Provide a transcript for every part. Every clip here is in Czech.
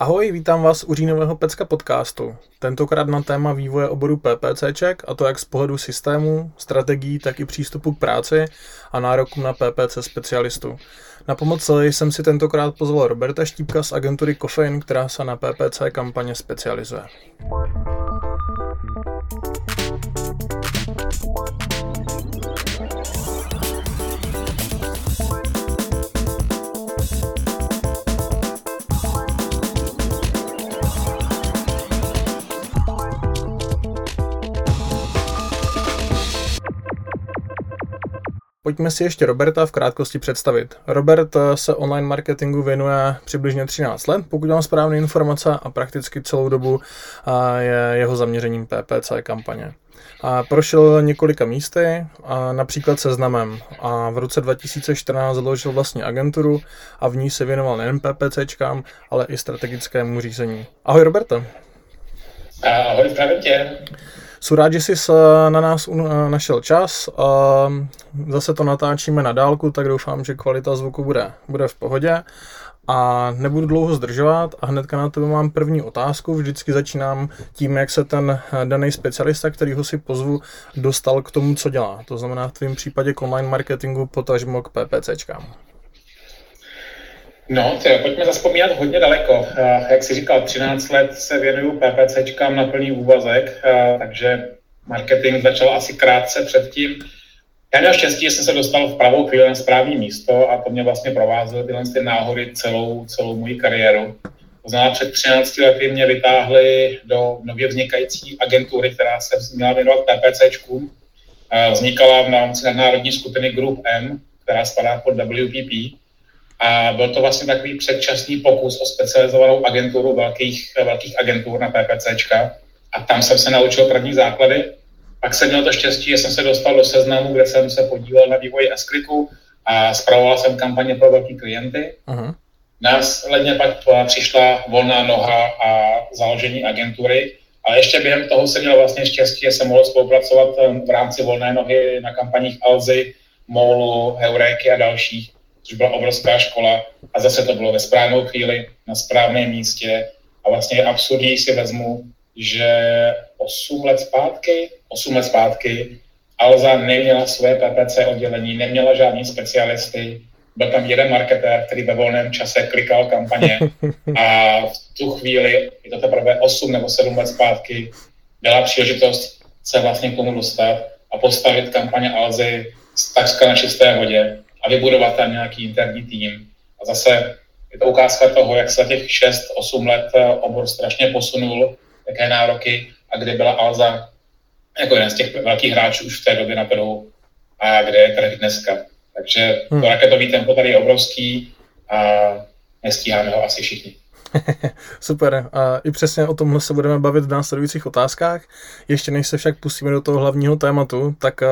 Ahoj, vítám vás u říjnového Pecka podcastu. Tentokrát na téma vývoje oboru PPCček, a to jak z pohledu systému, strategií, tak i přístupu k práci a nárokům na PPC specialistu. Na pomoc jsem si tentokrát pozval Roberta Štípka z agentury Coffein, která se na PPC kampaně specializuje. Pojďme si ještě Roberta v krátkosti představit. Robert eh, se online marketingu věnuje přibližně 13 let, pokud mám správné informace, a prakticky celou dobu je jeho zaměřením PPC kampaně. A prošel několika místy, a například seznamem. A v roce 2014 založil vlastně agenturu a v ní se věnoval nejen PPCčkám, ale i strategickému řízení. Ahoj Roberte. Ahoj, zdravím tě. Jsou rád, že jsi na nás našel čas. Zase to natáčíme na dálku, tak doufám, že kvalita zvuku bude, bude v pohodě. A nebudu dlouho zdržovat a hnedka na tebe mám první otázku. Vždycky začínám tím, jak se ten daný specialista, kterýho si pozvu, dostal k tomu, co dělá. To znamená v tvém případě k online marketingu, potažmo k PPCčkám. No, tě, pojďme zaspomínat hodně daleko. Jak jsi říkal, 13 let se věnuju PPCčkám na plný úvazek, takže marketing začal asi krátce předtím. Já měl štěstí, že jsem se dostal v pravou chvíli na správné místo a to mě vlastně provázelo tyhle ty náhody celou, celou moji kariéru. To znamená, před 13 lety mě vytáhli do nově vznikající agentury, která se měla věnovat PPCčkům. Vznikala v rámci nadnárodní skupiny Group M, která spadá pod WPP a byl to vlastně takový předčasný pokus o specializovanou agenturu velkých, velkých agentur na PPCčka. A tam jsem se naučil první základy. Pak jsem měl to štěstí, že jsem se dostal do seznamu, kde jsem se podílel na vývoji s a zpravoval jsem kampaně pro velký klienty. Uh-huh. Následně pak přišla volná noha a založení agentury. A ještě během toho jsem měl vlastně štěstí, že jsem mohl spolupracovat um, v rámci volné nohy na kampaních Alzy, Molu, Heuréky a dalších což byla obrovská škola a zase to bylo ve správnou chvíli, na správném místě. A vlastně je absurdní si vezmu, že 8 let zpátky, 8 let zpátky Alza neměla své PPC oddělení, neměla žádný specialisty, byl tam jeden marketér, který ve volném čase klikal kampaně. A v tu chvíli, je to teprve 8 nebo 7 let zpátky, byla příležitost se vlastně k tomu dostat a postavit kampaně Alzy takřka na čisté vodě a vybudovat tam nějaký interní tým. A zase je to ukázka toho, jak se těch 6-8 let eh, obor strašně posunul, jaké nároky a kde byla Alza jako jeden z těch velkých hráčů už v té době na trhu a kde je trh dneska. Takže hmm. to raketový tempo tady je obrovský a nestíháme ho asi všichni. Super. A i přesně o tomhle se budeme bavit v následujících otázkách. Ještě než se však pustíme do toho hlavního tématu, tak eh,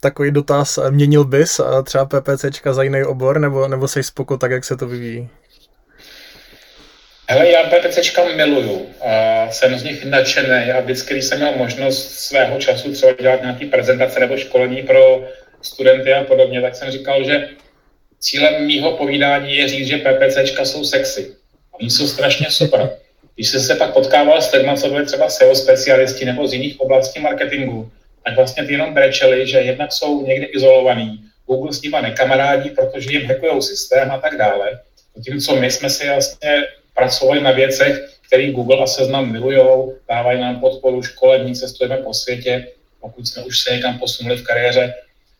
takový dotaz, eh, měnil bys třeba PPCčka za jiný obor, nebo, nebo jsi spoko tak, jak se to vyvíjí? Hele, já PPCčka miluju. A jsem z nich nadšený a vždycky, když jsem měl možnost svého času třeba dělat nějaký prezentace nebo školení pro studenty a podobně, tak jsem říkal, že cílem mýho povídání je říct, že PPCčka jsou sexy. Oni jsou strašně super. Když jsem se pak potkával s lidmi, co byli třeba SEO specialisti nebo z jiných oblastí marketingu, tak vlastně ty jenom brečeli, že jednak jsou někde izolovaný, Google s nima nekamarádí, protože jim hackujou systém a tak dále. Zatímco my jsme si vlastně pracovali na věcech, které Google a Seznam milujou, dávají nám podporu, školení, cestujeme po světě, pokud jsme už se někam posunuli v kariéře.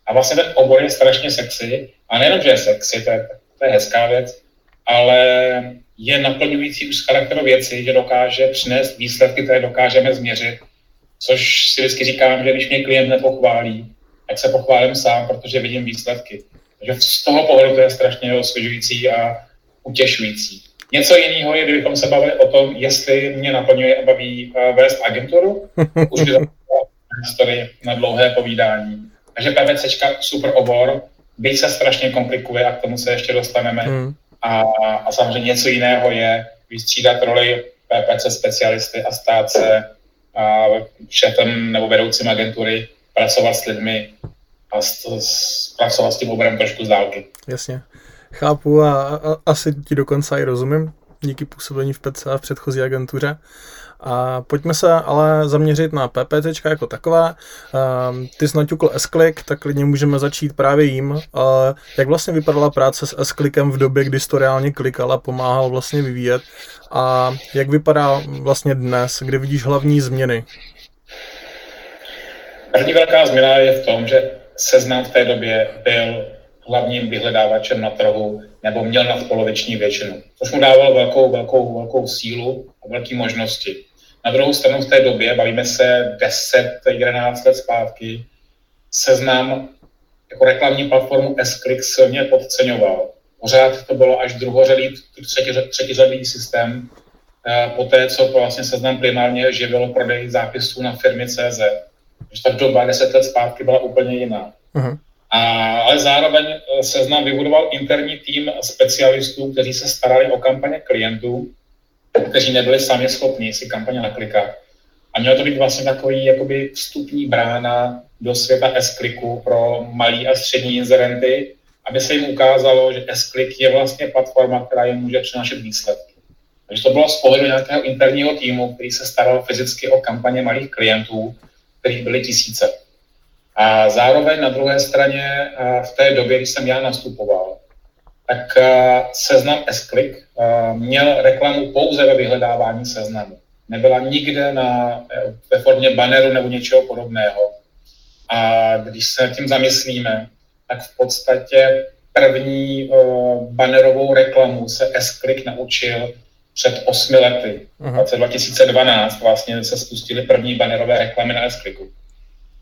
A vlastně ten obor je strašně sexy. A nejenom, že je sexy, to je, to je hezká věc, ale je naplňující už z charakteru věci, že dokáže přinést výsledky, které dokážeme změřit Což si vždycky říkám, že když mě klient nepochválí, tak se pochválím sám, protože vidím výsledky. Takže z toho pohledu to je strašně osvěžující a utěšující. Něco jiného je, kdybychom se bavili o tom, jestli mě naplňuje a baví eh, vést agenturu. Už by historii na dlouhé povídání. Takže PVCčka super obor, byť se strašně komplikuje a k tomu se ještě dostaneme. Hmm. A, a samozřejmě něco jiného je vystřídat roli PPC specialisty a stát se a šéfem nebo vedoucím agentury pracovat s lidmi a s, s, pracovat s tím oborem trošku z dálky. Jasně. Chápu a, a asi ti dokonce i rozumím. díky působení v PCA v předchozí agentuře. A pojďme se ale zaměřit na PPC jako takové. Ehm, ty jsi naťukl S-Click, tak klidně můžeme začít právě jím. Jak vlastně vypadala práce s S-Clickem v době, kdy jsi to reálně klikal a pomáhal vlastně vyvíjet? A jak vypadá vlastně dnes, kdy vidíš hlavní změny? První velká změna je v tom, že seznam v té době byl hlavním vyhledávačem na trhu nebo měl nadpoloviční většinu, což mu dávalo velkou, velkou, velkou sílu a velké možnosti. Na druhou stranu v té době, bavíme se 10-11 let zpátky, seznam jako reklamní platformu S-Click silně podceňoval. Pořád to bylo až druhořadý, třetí, třetiřadý systém, eh, po té, co to vlastně seznam primárně živilo prodej zápisů na firmy CZ. Takže ta doba 10 let zpátky byla úplně jiná. Uh-huh. A, ale zároveň eh, seznam vybudoval interní tým specialistů, kteří se starali o kampaně klientů, kteří nebyli sami schopni si kampaně naklikat. A mělo to být vlastně takový jakoby vstupní brána do světa s pro malý a střední inzerenty, aby se jim ukázalo, že s je vlastně platforma, která jim může přinášet výsledky. Takže to bylo z pohledu nějakého interního týmu, který se staral fyzicky o kampaně malých klientů, kterých byly tisíce. A zároveň na druhé straně v té době, kdy jsem já nastupoval, tak seznam s měl reklamu pouze ve vyhledávání seznamu. Nebyla nikde na, ve formě banneru nebo něčeho podobného. A když se tím zamyslíme, tak v podstatě první uh, bannerovou reklamu se s naučil před osmi lety. Uh-huh. V roce 2012 vlastně se spustily první bannerové reklamy na s -Clicku.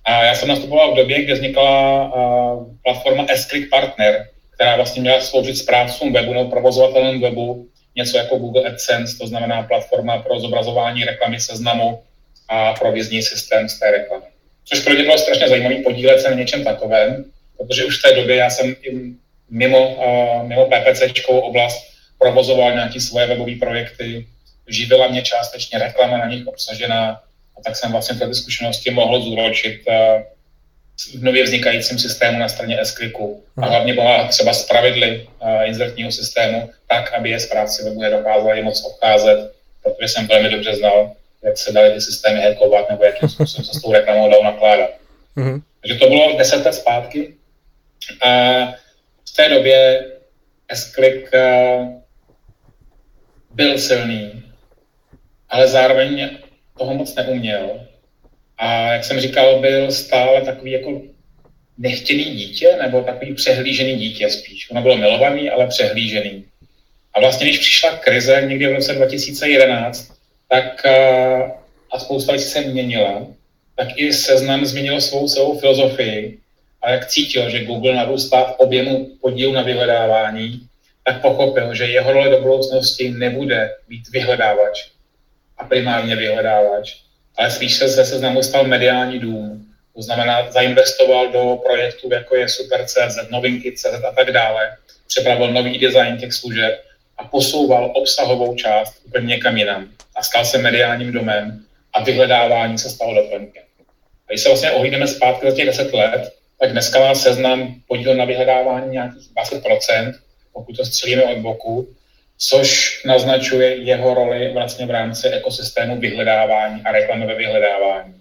A já jsem nastupoval v době, kdy vznikla uh, platforma S-Click Partner, která vlastně měla sloužit správcům webu nebo provozovatelům webu, něco jako Google AdSense, to znamená platforma pro zobrazování reklamy seznamu a provizní systém z té reklamy. Což pro mě bylo strašně zajímavé podílet se na něčem takovém, protože už v té době já jsem mimo, uh, mimo PPCčkovou oblast provozoval nějaké svoje webové projekty, živila mě částečně reklama na nich obsažená, a tak jsem vlastně tyhle zkušenosti mohl zúročit uh, v nově vznikajícím systému na straně s a hlavně byla třeba z pravidly uh, inzertního systému tak, aby je správci webu nedokázali moc obcházet, protože jsem velmi dobře znal, jak se daly ty systémy hackovat nebo jakým způsobem se s tou reklamou dalo nakládat. Mm-hmm. Takže to bylo deset let zpátky a v té době s uh, byl silný, ale zároveň toho moc neuměl. A jak jsem říkal, byl stále takový jako nechtěný dítě, nebo takový přehlížený dítě spíš. Ono bylo milovaný, ale přehlížený. A vlastně, když přišla krize někdy v roce 2011, tak a spousta věcí se měnila, tak i seznam změnil svou celou filozofii. A jak cítil, že Google narůstá v objemu podílu na vyhledávání, tak pochopil, že jeho role do budoucnosti nebude být vyhledávač, a primárně vyhledávač, ale spíš se seznamu stal mediální dům. To znamená, zainvestoval do projektů, jako je Super.cz, novinky CZ a tak dále. Připravil nový design těch služeb a posouval obsahovou část úplně někam jinam. A stal se mediálním domem a vyhledávání se stalo doplňkem. A když se vlastně ohlídneme zpátky za těch 10 let, tak dneska má seznam podíl na vyhledávání nějakých 20%, pokud to střelíme od boku, což naznačuje jeho roli vlastně v rámci ekosystému vyhledávání a reklamy ve vyhledávání.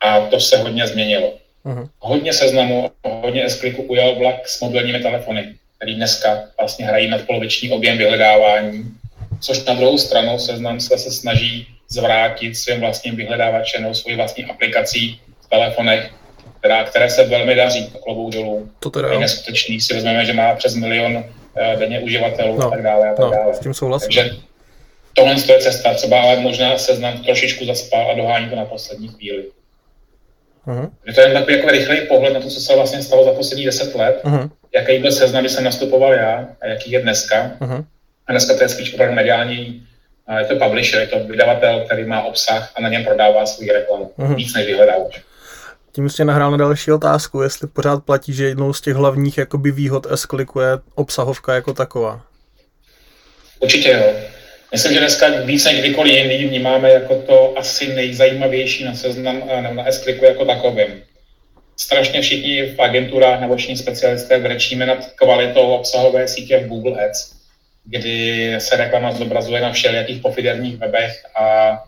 A to se hodně změnilo. Uh-huh. Hodně seznamu, hodně s ujel vlak s mobilními telefony, který dneska vlastně hrají nad poloviční objem vyhledávání, což na druhou stranu seznam se, se snaží zvrátit svým vlastním vyhledávačem nebo svojí vlastní aplikací v telefonech, která, které se velmi daří, klobou dolů. To teda je neskutečný. Si vezmeme, že má přes milion denně uživatelů no, a tak dále. A tak no, dále. S tím souhlasím. Takže tohle je cesta, třeba ale možná seznam trošičku zaspal a dohání to na poslední chvíli. Uh-huh. To je takový jako rychlý pohled na to, co se vlastně stalo za poslední deset let, uh-huh. jaký byl seznam, když jsem nastupoval já a jaký je dneska. Uh-huh. A dneska to je spíš opravdu mediální, je to publisher, je to vydavatel, který má obsah a na něm prodává svůj reklamu. Uh-huh. Víc než vyhledávač. Tím jste nahrál na další otázku, jestli pořád platí, že jednou z těch hlavních jakoby výhod s je obsahovka jako taková. Určitě jo. Myslím, že dneska víc než kdykoliv jindy vnímáme jako to asi nejzajímavější na seznam nebo na s jako takovým. Strašně všichni v agenturách nebo všichni specialisté brečíme nad kvalitou obsahové sítě v Google Ads. kdy se reklama zobrazuje na všelijakých pofiderních webech a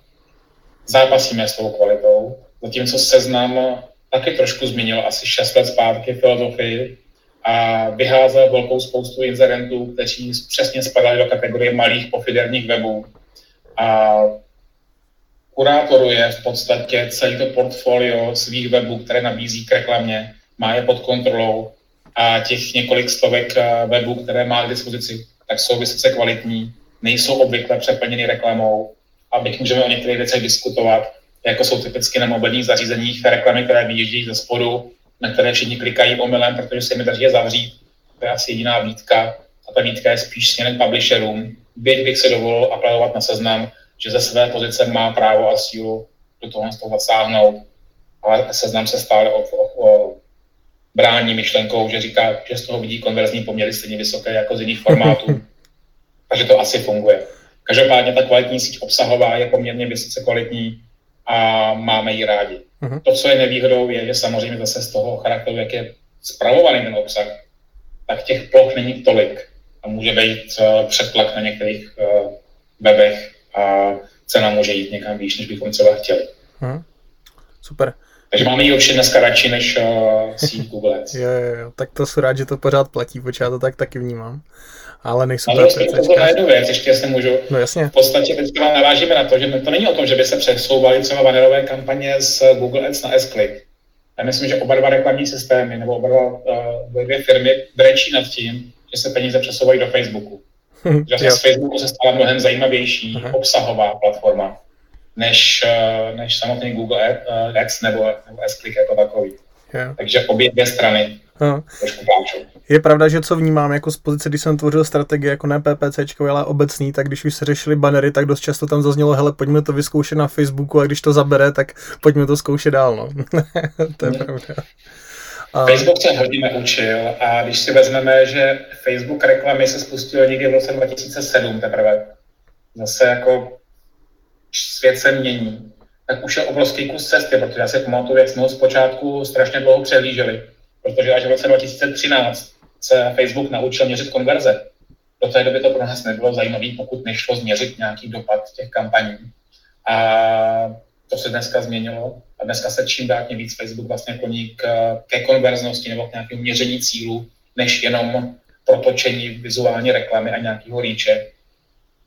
zápasíme s tou kvalitou. Zatímco seznam taky trošku změnil asi 6 let zpátky filozofii a vyházel velkou spoustu inzerentů, kteří přesně spadali do kategorie malých pofiderních webů. A kurátoruje v podstatě celý to portfolio svých webů, které nabízí k reklamě, má je pod kontrolou a těch několik stovek eh, webů, které má k dispozici, tak jsou vysoce kvalitní, nejsou obvykle přeplněny reklamou, abych můžeme o některých věcech diskutovat, jako jsou typicky na mobilních zařízeních reklamy, které vyjíždějí ze spodu, na které všichni klikají omylem, protože se mi drží zavřít. To je asi jediná výtka. A ta výtka je spíš směrem publisherům. Byť bych se dovolil apelovat na seznam, že ze své pozice má právo a sílu do toho z toho zasáhnout, ale seznam se stále o, o, o brání myšlenkou, že říká, že z toho vidí konverzní poměry stejně vysoké jako z jiných formátů. Takže to asi funguje. Každopádně ta kvalitní síť obsahová je poměrně vysoce kvalitní a máme ji rádi. Uh-huh. To, co je nevýhodou, je, že samozřejmě zase z toho charakteru, jak je zpravovaný ten obsah, tak těch ploch není tolik a může být uh, přetlak na některých uh, webech a cena může jít někam výš, než bychom třeba chtěli. Uh-huh. Super. Takže máme ji určitě dneska radši než uh, síť Google Ads. jo, jo, jo, tak to jsem rád, že to pořád platí, protože já to tak taky vnímám ale nejsou ale to jednu věc, ještě jestli můžu. No jasně. V podstatě teď narážíme na to, že to není o tom, že by se přesouvaly třeba bannerové kampaně z Google Ads na S-Click. Já myslím, že oba dva reklamní systémy nebo oba dva uh, dvě firmy brečí nad tím, že se peníze přesouvají do Facebooku. že se z Facebooku se stala mnohem zajímavější Aha. obsahová platforma než, uh, než samotný Google Ads nebo, nebo S-Click jako takový. Yeah. Takže obě dvě strany No. Je pravda, že co vnímám jako z pozice, když jsem tvořil strategii jako ne PPC, ale obecný, tak když už se řešili banery, tak dost často tam zaznělo, hele, pojďme to vyzkoušet na Facebooku a když to zabere, tak pojďme to zkoušet dál, no. to je hmm. pravda. A... Facebook se hodně neučil a když si vezmeme, že Facebook reklamy se spustil někdy v roce 2007 teprve, zase jako svět se mění, tak už je obrovský kus cesty, protože já si pamatuju, jak jsme ho zpočátku strašně dlouho přehlíželi protože až v roce 2013 se Facebook naučil měřit konverze. Do té doby to pro nás nebylo zajímavé, pokud nešlo změřit nějaký dopad těch kampaní. A to se dneska změnilo a dneska se čím dál tím víc Facebook vlastně kloní k, ke konverznosti nebo k nějakému měření cílu, než jenom protočení vizuální reklamy a nějakého rýče.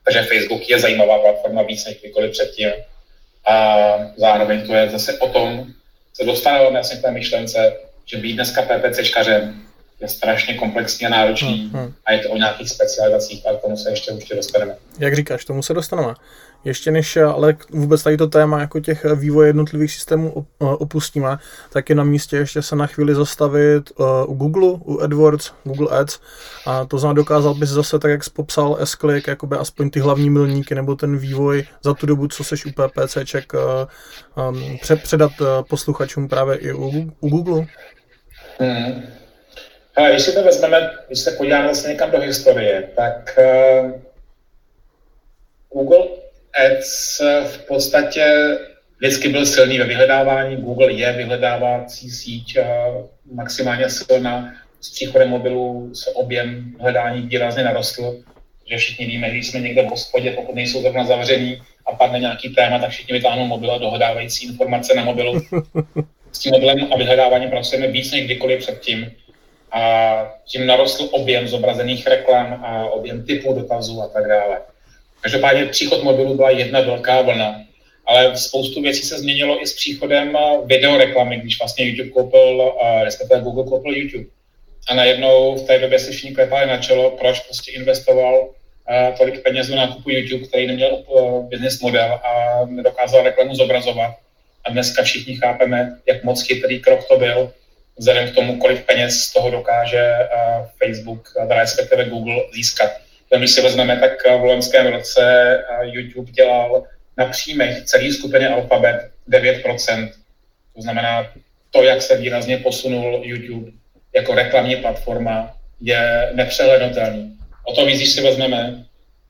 Takže Facebook je zajímavá platforma víc než kdykoliv předtím. A zároveň to je zase o tom, se dostáváme vlastně k té myšlence, že být dneska PPCčkařem je strašně komplexní a náročný hmm, hmm. a je to o nějakých specializacích, ale k tomu se ještě určitě dostaneme. Jak říkáš, tomu se dostaneme. Ještě než ale vůbec tady to téma jako těch vývoje jednotlivých systémů eh, opustíme, tak je na místě ještě se na chvíli zastavit uh, u Google, u AdWords, Google Ads. A to znamená, dokázal bys zase, tak jak jsi popsal S-Click, jakoby aspoň ty hlavní milníky nebo ten vývoj za tu dobu, co seš u PPCček, předat posluchačům právě i u, u Google? Hmm. Ale když si to vezmeme, když se podíváme vlastně někam do historie, tak uh, Google Ads v podstatě vždycky byl silný ve vyhledávání. Google je vyhledávací síť uh, maximálně silná. S příchodem mobilu se objem hledání výrazně narostl, že všichni víme, když jsme někde v hospodě, pokud nejsou zrovna zavření a padne nějaký téma, tak všichni vytáhnou mobil a dohledávající informace na mobilu. s tím modelem a vyhledáváním pracujeme víc než kdykoliv předtím. A tím narostl objem zobrazených reklam a objem typů dotazů a tak dále. Každopádně příchod mobilu byla jedna velká vlna, ale spoustu věcí se změnilo i s příchodem videoreklamy, když vlastně YouTube koupil, respektive Google koupil YouTube. A najednou v té době se všichni klepali na čelo, proč prostě investoval tolik peněz do nákupu YouTube, který neměl business model a nedokázal reklamu zobrazovat a dneska všichni chápeme, jak moc chytrý krok to byl, vzhledem k tomu, kolik peněz z toho dokáže uh, Facebook, uh, respektive Google získat. Když si vezmeme, tak v loňském roce YouTube dělal na příjmech celý skupiny Alphabet 9%. To znamená, to, jak se výrazně posunul YouTube jako reklamní platforma, je nepřehlednutelný. O to víc, když si vezmeme,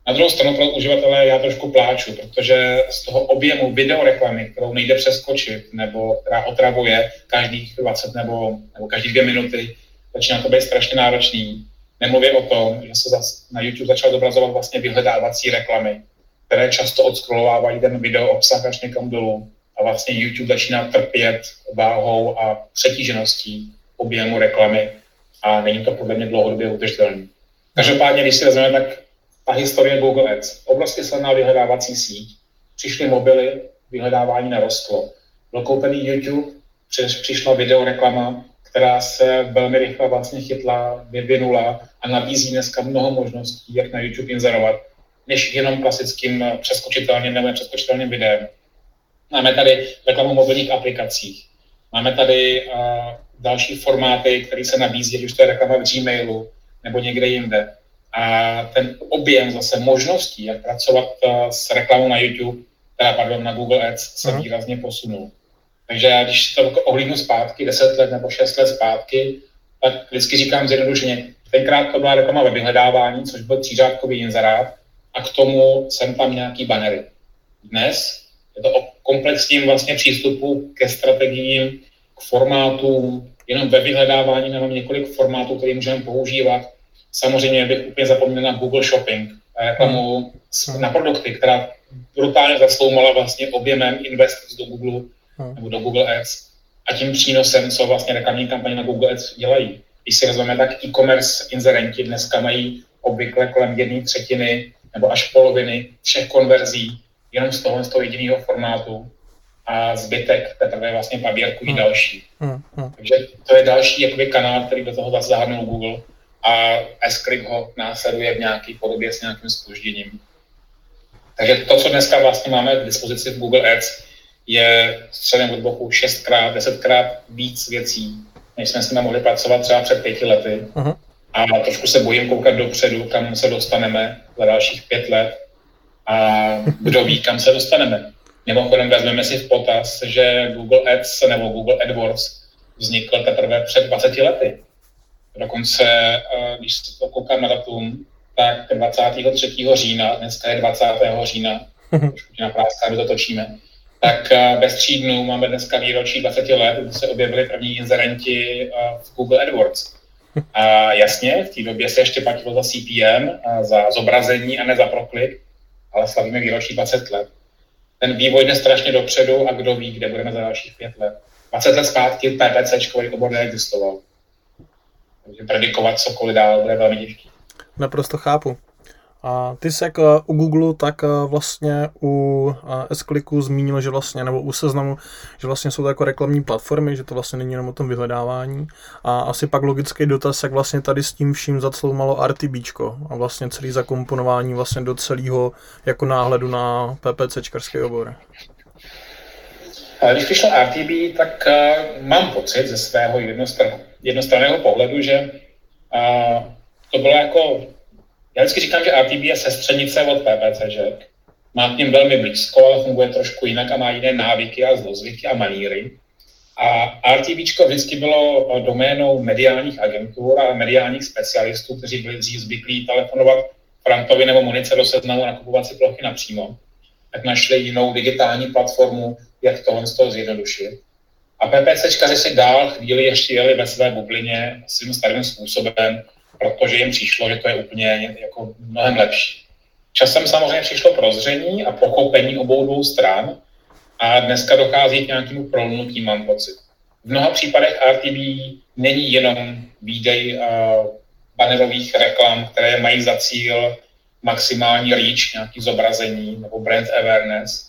na druhou stranu pro uživatele já trošku pláču, protože z toho objemu videoreklamy, kterou nejde přeskočit, nebo která otravuje každých 20 nebo, nebo každý dvě minuty, začíná to být strašně náročný. Nemluvě o tom, že se na YouTube začal zobrazovat vlastně vyhledávací reklamy, které často odskrolovávají ten video obsah až někam dolů. A vlastně YouTube začíná trpět váhou a přetížeností objemu reklamy a není to podle mě dlouhodobě udržitelné. Každopádně, když si vezmeme, tak ta historie Google Ads, obrovsky silná vyhledávací síť, přišly mobily, vyhledávání narostlo. Byl koupený YouTube, přišla videoreklama, která se velmi rychle vlastně chytla, vyvinula a nabízí dneska mnoho možností, jak na YouTube inzerovat, než jenom klasickým přeskočitelným nebo přeskočitelným videem. Máme tady reklamu mobilních aplikacích. Máme tady uh, další formáty, které se nabízí, už to je reklama v Gmailu nebo někde jinde. A ten objem zase možností, jak pracovat uh, s reklamou na YouTube, teda pardon, na Google Ads, se uh-huh. výrazně posunul. Takže když to ohlídnu zpátky, 10 let nebo 6 let zpátky, tak vždycky říkám zjednodušeně, tenkrát to byla reklama ve vyhledávání, což byl třířádkový inzerát, a k tomu jsem tam nějaký banery. Dnes je to o komplexním vlastně přístupu ke strategiím, k formátům, jenom ve vyhledávání mám několik formátů, které můžeme používat. Samozřejmě bych úplně zapomněl na Google Shopping, reklamu hmm. na produkty, která brutálně zasloumala vlastně objemem investic do Google hmm. nebo do Google Ads a tím přínosem, co vlastně reklamní kampaně na Google Ads dělají. Když si vezmeme, tak e-commerce inzerenti dneska mají obvykle kolem jedné třetiny nebo až poloviny všech konverzí jenom z toho, z toho jediného formátu a zbytek teprve vlastně paběrkují hmm. další. Hmm. Hmm. Takže to je další jakoby, kanál, který do toho zase zahrnul Google a s ho následuje v nějaké podobě s nějakým spožděním. Takže to, co dneska vlastně máme k dispozici v Google Ads, je středem od boku 6krát, 10krát víc věcí, než jsme s nimi mohli pracovat třeba před pěti lety. Uh-huh. A trošku se bojím koukat dopředu, kam se dostaneme za dalších pět let a kdo ví, kam se dostaneme. Mimochodem vezmeme si v potaz, že Google Ads nebo Google AdWords vznikl teprve před 20 lety. Dokonce, eh, když se to koukám na datum, tak 23. října, dneska je 20. října, trošku na práska, to točíme, tak eh, bez tří dnů máme dneska výročí 20 let, kdy se objevili první inzerenti eh, v Google AdWords. A jasně, v té době se ještě platilo za CPM, za zobrazení a ne za proklik, ale slavíme výročí 20 let. Ten vývoj jde strašně dopředu a kdo ví, kde budeme za dalších pět let. 20 let zpátky PPC obor neexistoval. Takže predikovat cokoliv dál bude velmi těžké. Naprosto chápu. A ty jsi jak u Google, tak vlastně u s zmínil, že vlastně, nebo u seznamu, že vlastně jsou to jako reklamní platformy, že to vlastně není jenom o tom vyhledávání. A asi pak logický dotaz, jak vlastně tady s tím vším zacloumalo RTBčko a vlastně celý zakomponování vlastně do celého jako náhledu na PPCčkarský obor. Když přišel RTB, tak uh, mám pocit ze svého jednostranného pohledu, že uh, to bylo jako já vždycky říkám, že RTB je sestřenice od že Má k něm velmi blízko, ale funguje trošku jinak a má jiné návyky a zlozvyky a maníry. A RTB vždycky bylo doménou mediálních agentur a mediálních specialistů, kteří byli dřív zvyklí telefonovat Frantovi nebo Monice do seznamu a nakupovat si plochy napřímo. Tak našli jinou digitální platformu, jak tohle z toho zjednodušit. A PPCčkaři si dál chvíli ještě jeli ve své bublině svým starým způsobem, protože jim přišlo, že to je úplně jako mnohem lepší. Časem samozřejmě přišlo prozření a pochopení obou dvou stran a dneska dochází k nějakému prolnutí, mám pocit. V mnoha případech RTB není jenom výdej uh, banerových reklam, které mají za cíl maximální reach, nějaký zobrazení nebo brand awareness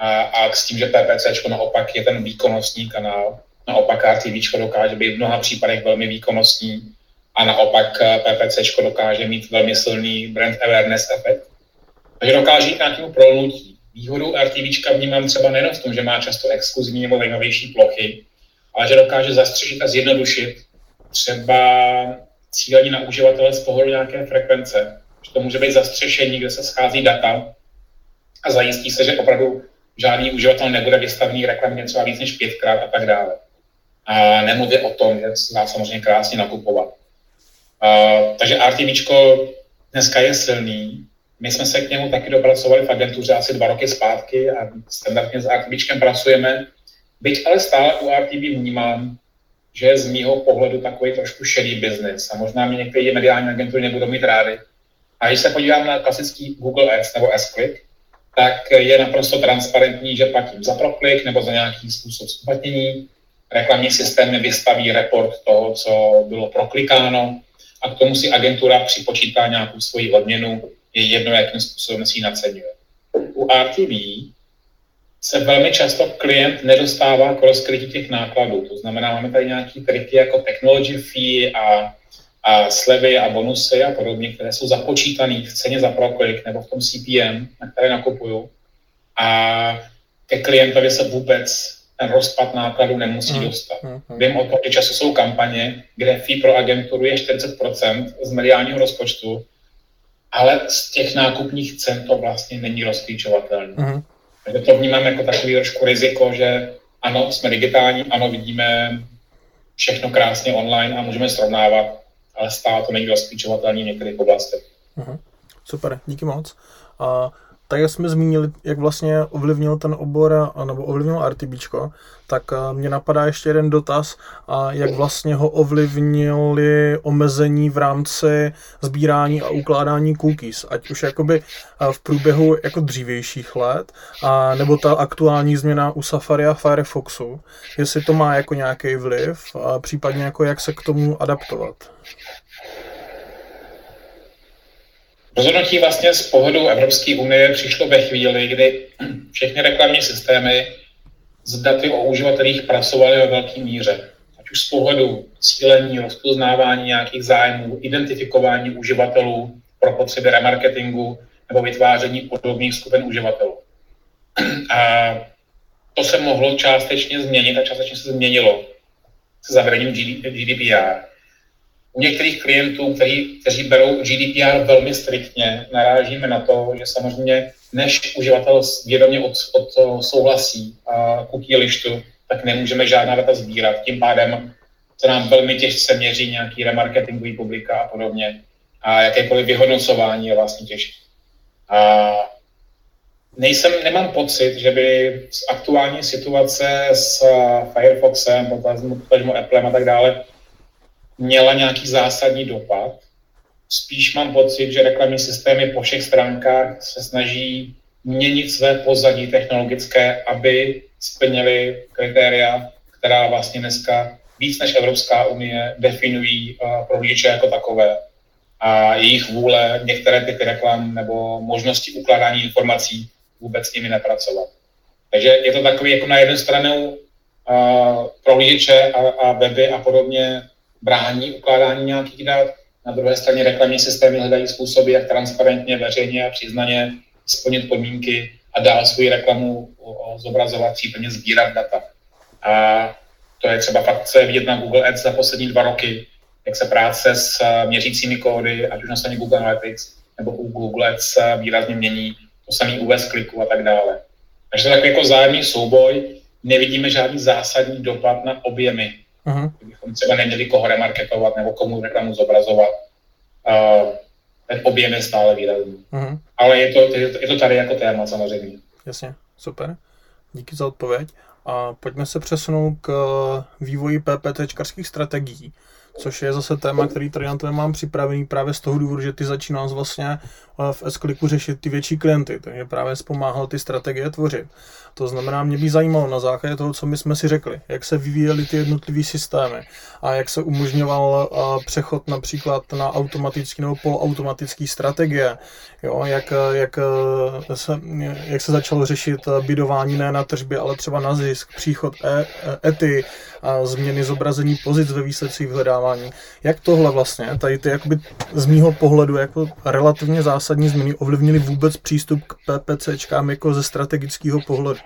a, a s tím, že PPC naopak je ten výkonnostní kanál, naopak RTV dokáže být v mnoha případech velmi výkonnostní a naopak eh, PPC dokáže mít velmi silný brand awareness efekt. Takže dokáže jít nějakému prolnutí. Výhodu RTV vnímám třeba nejen v tom, že má často exkluzivní nebo zajímavější plochy, ale že dokáže zastřešit a zjednodušit třeba cílení na uživatele z pohledu nějaké frekvence. Že to může být zastřešení, kde se schází data a zajistí se, že opravdu žádný uživatel nebude vystavený reklamě třeba víc než pětkrát a tak dále. A nemluvě o tom, že se dá samozřejmě krásně nakupovat. Uh, takže RTV dneska je silný. My jsme se k němu taky dopracovali v agentuře asi dva roky zpátky a standardně s RTV pracujeme. Byť ale stále u RTV vnímám, že je z mýho pohledu takový trošku šedý biznis a možná mě některé mediální agentury nebudou mít rády. A když se podívám na klasický Google Ads nebo S-Click, tak je naprosto transparentní, že platím za proklik nebo za nějaký způsob splatnění. Reklamní systém vystaví report toho, co bylo proklikáno a k tomu si agentura připočítá nějakou svoji odměnu, je jedno, jakým způsobem si ji naceňuje. U RTV se velmi často klient nedostává k rozkrytí těch nákladů. To znamená, máme tady nějaké triky jako technology fee a, a slevy a bonusy a podobně, které jsou započítané v ceně za proklik nebo v tom CPM, na které nakupuju. A ke klientovi se vůbec ten rozpad nákladů nemusí mm. dostat. Mm. Vím o tom, že často jsou kampaně, kde fee pro agenturu je 40% z mediálního rozpočtu, ale z těch nákupních cen to vlastně není rozklíčovatelné. Mm. Takže to vnímám jako takový trošku riziko, že ano, jsme digitální, ano, vidíme všechno krásně online a můžeme srovnávat, ale stále to není rozklíčovatelný v některých oblastech. Uh-huh. Super, díky moc. Tak jak jsme zmínili, jak vlastně ovlivnil ten obor, nebo ovlivnil RTBčko, tak mě napadá ještě jeden dotaz, a jak vlastně ho ovlivnili omezení v rámci sbírání a ukládání cookies, ať už jakoby v průběhu jako dřívějších let, a nebo ta aktuální změna u Safari a Firefoxu, jestli to má jako nějaký vliv, a případně jako jak se k tomu adaptovat. Rozhodnutí vlastně z pohledu Evropské unie přišlo ve chvíli, kdy všechny reklamní systémy s daty o uživatelích pracovaly ve velké míře. Ať už z pohledu cílení, rozpoznávání nějakých zájmů, identifikování uživatelů pro potřeby remarketingu nebo vytváření podobných skupin uživatelů. A to se mohlo částečně změnit a částečně se změnilo se zavedením GDPR. U některých klientů, který, kteří berou GDPR velmi striktně, narážíme na to, že samozřejmě než uživatel vědomě od, od souhlasí a cookie lištu, tak nemůžeme žádná data sbírat. Tím pádem se nám velmi těžce měří nějaký remarketingový publika a podobně. A jakékoliv vyhodnocování je vlastně těžké. A nejsem, nemám pocit, že by z aktuální situace s Firefoxem, potažmo Applem a tak dále, měla nějaký zásadní dopad. Spíš mám pocit, že reklamní systémy po všech stránkách se snaží měnit své pozadí technologické, aby splnili kritéria, která vlastně dneska víc než Evropská unie definují uh, prohlížeče jako takové a jejich vůle některé typy reklam nebo možnosti ukládání informací vůbec s nimi nepracovat. Takže je to takový jako na jednu stranu uh, prohlížeče a, a weby a podobně brání ukládání nějakých dat, na druhé straně reklamní systémy hledají způsoby, jak transparentně, veřejně a přiznaně splnit podmínky a dál svou reklamu zobrazovat, případně sbírat data. A to je třeba fakt, co je vidět na Google Ads za poslední dva roky, jak se práce s měřícími kódy, ať už na straně Google Analytics nebo u Google Ads výrazně mění, to samý UV kliku a tak dále. Takže to je takový jako zájemný souboj, nevidíme žádný zásadní dopad na objemy Uh-huh. Kdybychom třeba neměli koho remarketovat nebo komu reklamu zobrazovat. Uh, ten objem je stále výrazný. Uh-huh. Ale je to, je to tady jako téma samozřejmě. Jasně, super. Díky za odpověď. A pojďme se přesunout k vývoji PPTčkarských strategií což je zase téma, který tady na to nemám připravený právě z toho důvodu, že ty začínáš vlastně v s řešit ty větší klienty, takže právě zpomáhal ty strategie tvořit. To znamená, mě by zajímalo na základě toho, co my jsme si řekli, jak se vyvíjely ty jednotlivé systémy a jak se umožňoval přechod například na automatický nebo poloautomatický strategie, jo, jak, jak, eh, se, jak se začalo řešit bydování ne na tržbě, ale třeba na zisk, příchod e, ety, a změny zobrazení pozic ve výsledcích vyhledávání. Jak tohle vlastně, tady ty jakoby z mýho pohledu jako relativně zásadní změny ovlivnily vůbec přístup k PPCčkám jako ze strategického pohledu?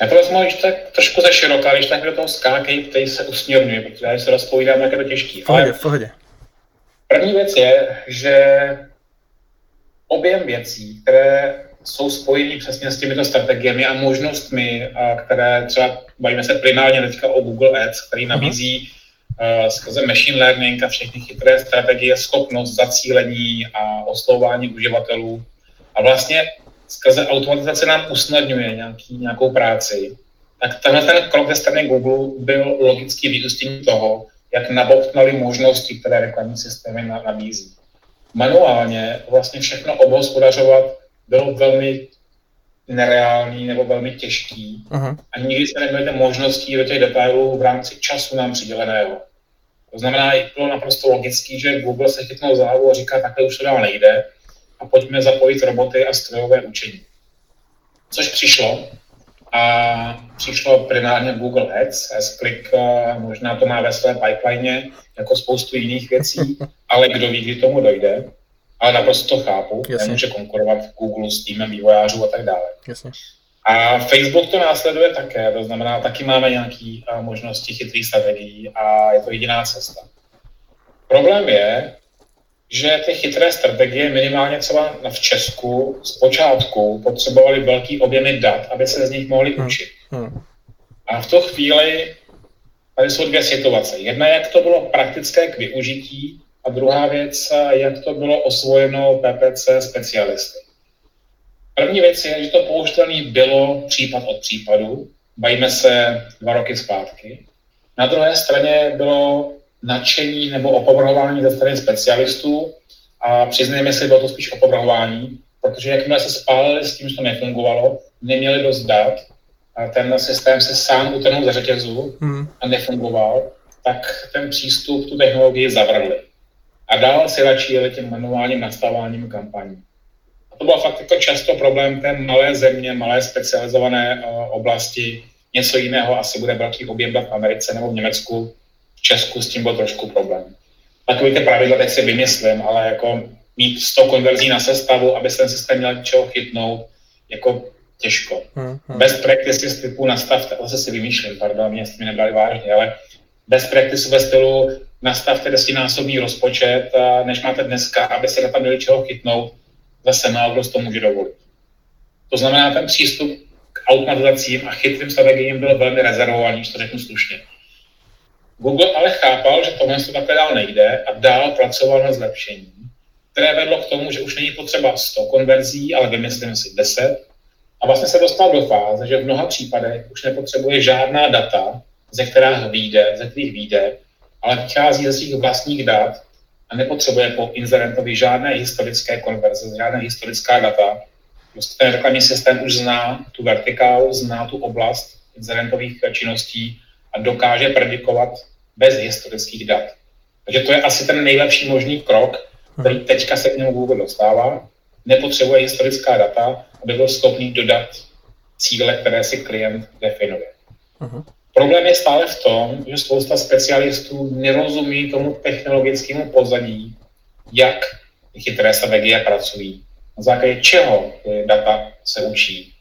Já to vezmu ještě tak trošku ze široká, když tak do toho skákej, který se usměrňuje, protože já se rozpovídám, jak je to těžký. Pohodě, pohodě. První věc je, že objem věcí, které jsou spojení přesně s těmito strategiemi a možnostmi, a které třeba bavíme se primárně teďka o Google Ads, který nabízí uh, skrze machine learning a všechny chytré strategie schopnost zacílení a oslovování uživatelů. A vlastně skrze automatizace nám usnadňuje nějaký, nějakou práci. tak tenhle ten krok ze strany Google byl logický vyústění toho, jak nabouchnaly možnosti, které reklamní systémy nabízí. Manuálně vlastně všechno obhospodařovat bylo velmi nereálný nebo velmi těžký uh-huh. a nikdy se neměli možností do těch detailů v rámci času nám přiděleného. To znamená, bylo naprosto logický, že Google se chytnul za hlavu a říká, takhle už to dál nejde a pojďme zapojit roboty a strojové učení. Což přišlo a přišlo primárně Google Ads, S-Click možná to má ve své pipeline jako spoustu jiných věcí, ale kdo ví, kdy tomu dojde. Ale naprosto to chápu, Jasně. nemůže konkurovat Google s týmem vývojářů a tak dále. Jasně. A Facebook to následuje také, to znamená, taky máme nějaké možnosti chytrých strategií a je to jediná cesta. Problém je, že ty chytré strategie minimálně třeba v Česku zpočátku potřebovaly velký objemy dat, aby se z nich mohli hmm. učit. Hmm. A v tu chvíli tady jsou dvě situace. Jedna, jak to bylo praktické k využití a druhá věc, jak to bylo osvojeno PPC specialisty. První věc je, že to použitelné bylo případ od případu, bavíme se dva roky zpátky. Na druhé straně bylo nadšení nebo opovrhování ze strany specialistů a přiznejme si, bylo to spíš opovrhování, protože jakmile se spálili s tím, že to nefungovalo, neměli dost dat a ten systém se sám utrhnul ze řetězu hmm. a nefungoval, tak ten přístup, tu technologii zavrhli. A dál si radši jeli tím manuálním nastaváním kampaní. A to byl fakt jako často problém té malé země, malé specializované uh, oblasti. Něco jiného asi bude velký objem v Americe nebo v Německu, v Česku s tím byl trošku problém. Takový ty pravidla teď si vymyslím, ale jako mít 100 konverzí na sestavu, aby se ten systém měl čeho chytnout, jako těžko. Hmm, hmm. Best practices typu nastavte, zase si vymýšlím, pardon, mě s tím nebrali vážně, ale best practice ve stylu nastavte desetinásobný rozpočet, než máte dneska, aby se tam měli čeho chytnout, zase málo kdo to může dovolit. To znamená, ten přístup k automatizacím a chytrým strategiím byl velmi rezervovaný, když to řeknu slušně. Google ale chápal, že tohle to takhle dál nejde a dál pracoval na zlepšení, které vedlo k tomu, že už není potřeba 100 konverzí, ale vymyslím si 10. A vlastně se dostal do fáze, že v mnoha případech už nepotřebuje žádná data, ze kterých vyjde, ze kterých vyjde, ale vychází ze svých vlastních dat a nepotřebuje po inzerentovi žádné historické konverze, žádné historická data. Prostě ten reklamní systém už zná tu vertikálu, zná tu oblast inzerentových činností a dokáže predikovat bez historických dat. Takže to je asi ten nejlepší možný krok, který teďka se k němu Google dostává. Nepotřebuje historická data, aby byl schopný dodat cíle, které si klient definuje. Uh-huh. Problém je stále v tom, že spousta specialistů nerozumí tomu technologickému pozadí, jak chytré strategie pracují, na základě čeho data se učí,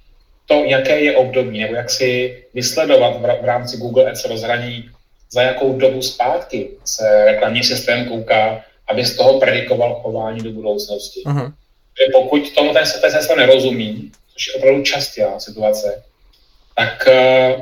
to, jaké je období, nebo jak si vysledovat v rámci Google Ads rozhraní, za jakou dobu zpátky se reklamní systém kouká, aby z toho predikoval chování do budoucnosti. Uh-huh. pokud tomu ten systém nerozumí, což je opravdu častá situace, tak uh,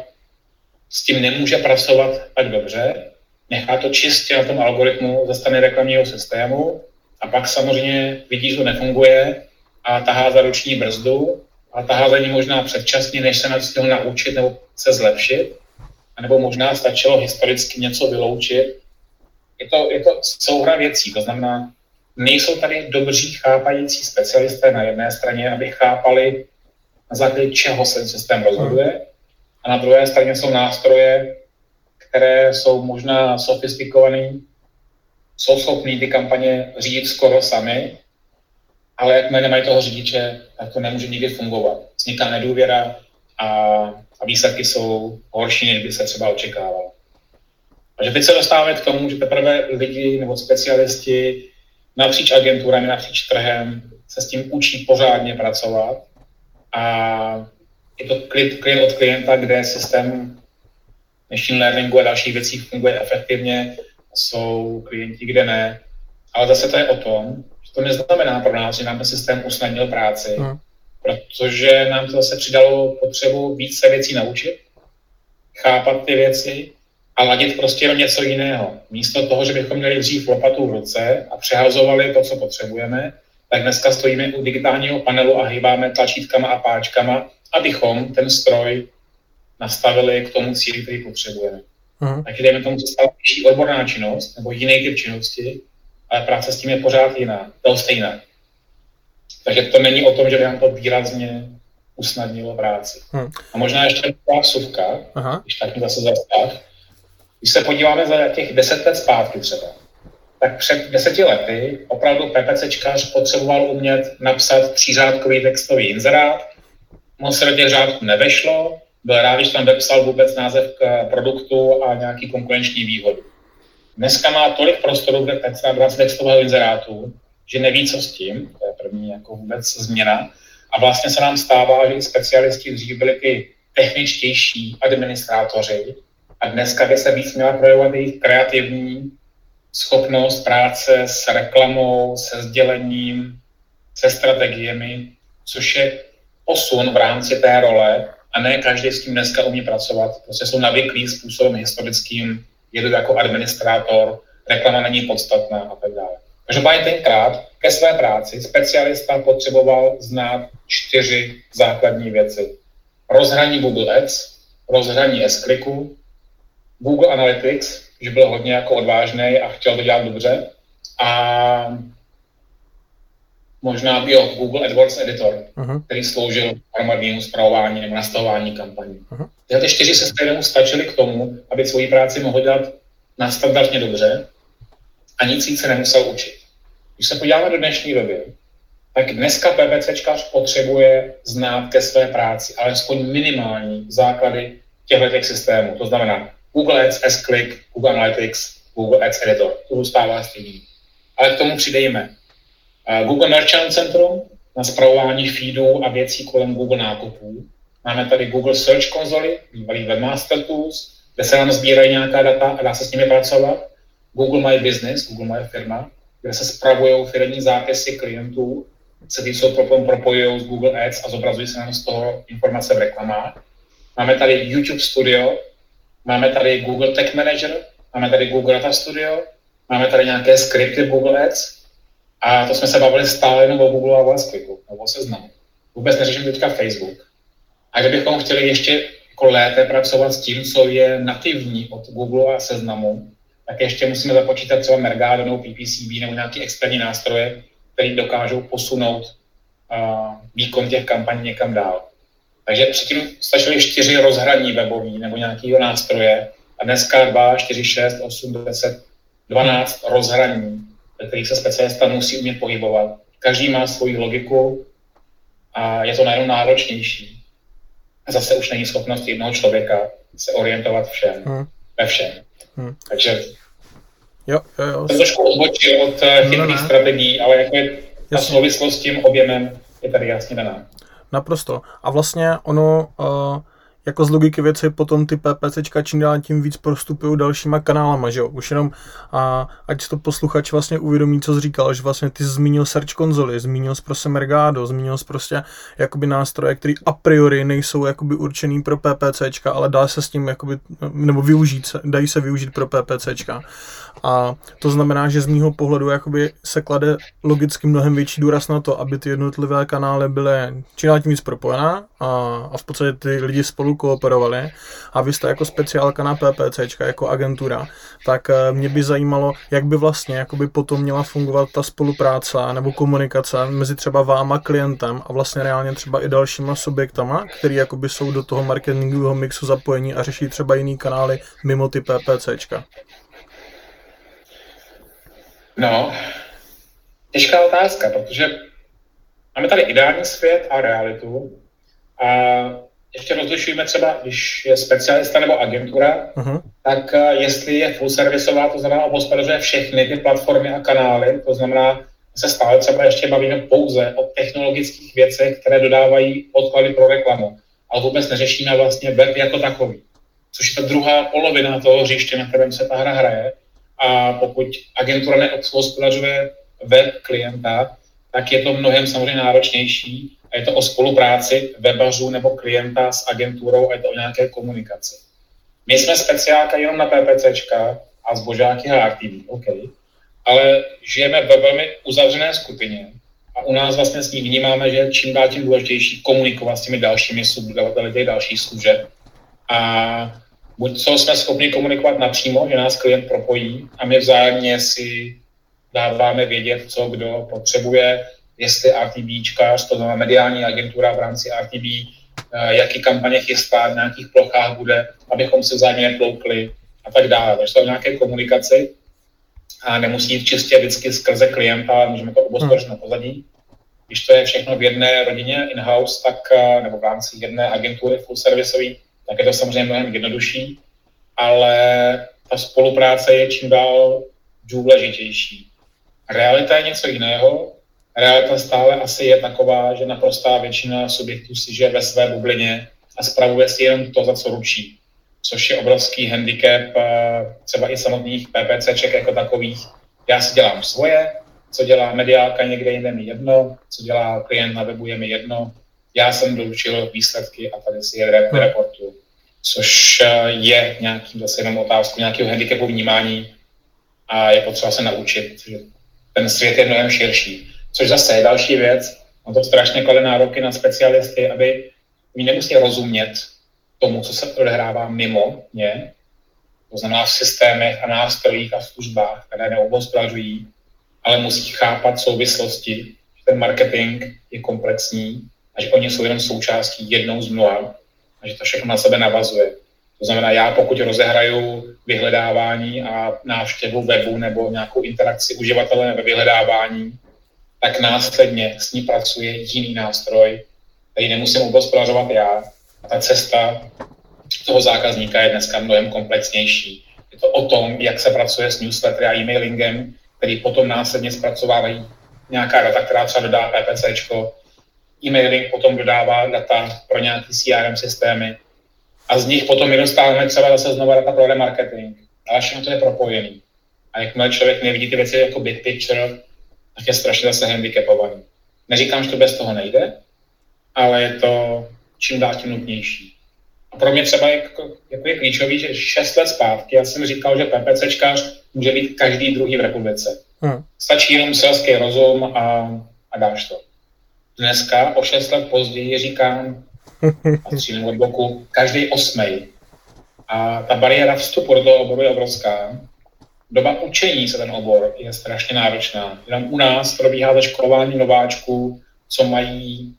s tím nemůže pracovat tak dobře, nechá to čistě na tom algoritmu ze strany reklamního systému a pak samozřejmě vidí, že to nefunguje a tahá za ruční brzdu a tahá za ní možná předčasně, než se na to naučit nebo se zlepšit, nebo možná stačilo historicky něco vyloučit. Je to, je to souhra věcí, to znamená, nejsou tady dobří chápající specialisté na jedné straně, aby chápali, na základě čeho se systém rozhoduje, a na druhé straně jsou nástroje, které jsou možná sofistikované, jsou schopní ty kampaně řídit skoro sami, ale jakmile nemají toho řidiče, tak to nemůže nikdy fungovat. Vzniká nedůvěra a, a výsledky jsou horší, než by se třeba očekávalo. Takže teď se dostáváme k tomu, že teprve lidi nebo specialisti napříč agenturami, napříč trhem se s tím učí pořádně pracovat a je to klient od klienta, kde systém machine learningu a dalších věcí funguje efektivně, jsou klienti, kde ne. Ale zase to je o tom, že to neznamená pro nás, že nám ten systém usnadnil práci, hmm. protože nám to zase přidalo potřebu víc se věcí naučit, chápat ty věci a ladit prostě jenom něco jiného. Místo toho, že bychom měli dřív lopatu v ruce a přehazovali to, co potřebujeme, tak dneska stojíme u digitálního panelu a hýbáme tlačítkama a páčkama abychom ten stroj nastavili k tomu cíli, který potřebujeme. Uh-huh. Taky dejme tomu, se stala vyšší odborná činnost nebo jiný typ činnosti, ale práce s tím je pořád jiná, to stejná. Takže to není o tom, že by nám to výrazně usnadnilo práci. Hmm. A možná ještě taková suvka, Aha. když tak mi zase zastav. Když se podíváme za těch deset let zpátky třeba, tak před deseti lety opravdu PPCčkař potřeboval umět napsat třířádkový textový inzerát, moc se do těch řádků nevešlo, byl rád, když tam vepsal vůbec název k produktu a nějaký konkurenční výhodu. Dneska má tolik prostoru, kde v rámci textového inzerátu, že neví, co s tím, to je první jako vůbec změna. A vlastně se nám stává, že specialisti dřív byli ty techničtější administrátoři a dneska by se víc měla projevovat jejich kreativní schopnost práce s reklamou, se sdělením, se strategiemi, což je posun v rámci té role a ne každý s tím dneska umí pracovat. Prostě jsou navyklí způsobem historickým, jedu jako administrátor, reklama není podstatná a tak dále. Každopádně tenkrát ke své práci specialista potřeboval znát čtyři základní věci. Rozhraní Google Ads, rozhraní s Google Analytics, že byl hodně jako odvážný a chtěl to dělat dobře, a možná byl Google AdWords Editor, uh-huh. který sloužil hromadnému zpravování nebo nastavování kampaní. Uh-huh. Tyhle ty čtyři se mu stačily k tomu, aby svoji práci mohl dělat nadstandardně dobře a nic víc se nemusel učit. Když se podíváme do dnešní doby, tak dneska PPCčkař potřebuje znát ke své práci alespoň minimální základy těchto systémů. To znamená Google Ads, S-Click, Google Analytics, Google Ads Editor. To zůstává stejný. Ale k tomu přidejme Google Merchant Centrum na zpravování feedů a věcí kolem Google nákupů. Máme tady Google Search konzoly, bývalý Webmaster Tools, kde se nám sbírají nějaká data a dá se s nimi pracovat. Google My Business, Google My Firma, kde se spravují firmní zápisy klientů, se ty jsou propojují s Google Ads a zobrazují se nám z toho informace v reklamách. Máme tady YouTube Studio, máme tady Google Tech Manager, máme tady Google Data Studio, máme tady nějaké skripty Google Ads a to jsme se bavili stále jenom o Google a o Clicku, nebo o seznamu. Vůbec neřeším teďka Facebook. A kdybychom chtěli ještě jako lépe pracovat s tím, co je nativní od Google a seznamu, tak ještě musíme započítat třeba Mergado PPCB nebo nějaké externí nástroje, které dokážou posunout uh, výkon těch kampaní někam dál. Takže předtím stačily čtyři rozhraní webový nebo nějakého nástroje a dneska 2, 4, 6, 8, 10, 12 rozhraní, ve kterých se specialista musí umět pohybovat. Každý má svoji logiku a je to najednou náročnější. A zase už není schopnost jednoho člověka se orientovat všem, hmm. ve všem. Hmm. Takže jo, jo, jo. to trošku odbočil od uh, chytrých no, strategií, ale jako je ta souvislost s tím objemem je tady jasně daná. Naprosto. A vlastně ono, uh, jako z logiky věci potom ty PPCčka čím dál tím víc prostupují dalšíma kanálama, že jo? Už jenom, a, ať to posluchač vlastně uvědomí, co jsi říkal, že vlastně ty zmínil Search konzoly, zmínil jsi prostě Mergado, zmínil jsi prostě jakoby nástroje, které a priori nejsou jakoby určený pro PPCčka, ale dá se s tím jakoby, nebo využít, dají se využít pro PPCčka. A to znamená, že z mýho pohledu jakoby se klade logicky mnohem větší důraz na to, aby ty jednotlivé kanály byly čím tím víc propojená a, a v podstatě ty lidi spolu kooperovali a vy jste jako speciálka na PPC, jako agentura, tak eh, mě by zajímalo, jak by vlastně jakoby potom měla fungovat ta spolupráce nebo komunikace mezi třeba váma klientem a vlastně reálně třeba i dalšíma subjektama, který jakoby jsou do toho marketingového mixu zapojení a řeší třeba jiný kanály mimo ty PPCčka. No, těžká otázka, protože máme tady ideální svět a realitu a ještě rozlišujeme třeba, když je specialista nebo agentura, uh-huh. tak eh, jestli je full servisová, to znamená obospodařuje všechny ty platformy a kanály, to znamená, se stále třeba ještě bavíme pouze o technologických věcech, které dodávají podklady pro reklamu, ale vůbec neřešíme vlastně web jako takový, což je ta druhá polovina toho hřiště, na kterém se ta hra hraje. A pokud agentura neobhospodařuje web klienta, tak je to mnohem samozřejmě náročnější a je to o spolupráci webařů nebo klienta s agenturou a je to o nějaké komunikaci. My jsme speciálka jenom na PPCčka a zbožáky HRTV, OK, ale žijeme ve velmi uzavřené skupině a u nás vlastně s ní vnímáme, že čím dál tím důležitější komunikovat s těmi dalšími subdodavateli těch dalších služeb a buď co jsme schopni komunikovat napřímo, že nás klient propojí a my vzájemně si dáváme vědět, co kdo potřebuje, jestli RTBčkař, to znamená mediální agentura v rámci RTB, eh, jaký kampaně chystá, v nějakých plochách bude, abychom se vzájemně neploukli a tak dále. Takže to je nějaké komunikaci a nemusí jít čistě vždycky skrze klienta, ale můžeme to obospořit hmm. na pozadí. Když to je všechno v jedné rodině in-house, tak, eh, nebo v rámci jedné agentury full serviceový, tak je to samozřejmě mnohem jednodušší, ale ta spolupráce je čím dál důležitější. Realita je něco jiného. Realita stále asi je taková, že naprostá většina subjektů si žije ve své bublině a spravuje si jenom to, za co ručí. Což je obrovský handicap eh, třeba i samotných PPCček jako takových. Já si dělám svoje, co dělá mediálka někde jinde mi jedno, co dělá klient na webu je mi jedno. Já jsem doručil výsledky a tady si je rep, hmm. reportu. Což eh, je nějaký zase jenom otázku nějakého handicapu vnímání a je potřeba se naučit, že ten svět je mnohem širší. Což zase je další věc, on to strašně klade nároky na specialisty, aby mi nemusí rozumět tomu, co se odehrává mimo mě, to znamená v systémech a nástrojích a službách, které neobhospodařují, ale musí chápat souvislosti, že ten marketing je komplexní a že oni jsou jenom součástí jednou z mnoha a že to všechno na sebe navazuje. To znamená, já pokud rozehraju vyhledávání a návštěvu webu nebo nějakou interakci uživatele ve vyhledávání, tak následně s ní pracuje jiný nástroj, který nemusím obospodařovat já. A ta cesta toho zákazníka je dneska mnohem komplexnější. Je to o tom, jak se pracuje s newslettery a e-mailingem, který potom následně zpracovávají nějaká data, která třeba dodá PPC, e-mailing potom dodává data pro nějaký CRM systémy a z nich potom my dostáváme třeba zase znovu data pro remarketing. Ale všechno to je propojený. A jakmile člověk nevidí ty věci jako big picture, tak je strašně zase handicapovaný. Neříkám, že to bez toho nejde, ale je to čím dál tím nutnější. A pro mě třeba je, jako, jako je klíčový, že 6 let zpátky já jsem říkal, že PPCčkář může být každý druhý v republice. Hmm. Stačí jenom selský rozum a, a dáš to. Dneska, o 6 let později, říkám, patřím od bloku, každý osmej. A ta bariéra vstupu do toho oboru je obrovská. Doba učení se ten obor je strašně náročná. Jenom u nás probíhá zaškolování nováčků, co mají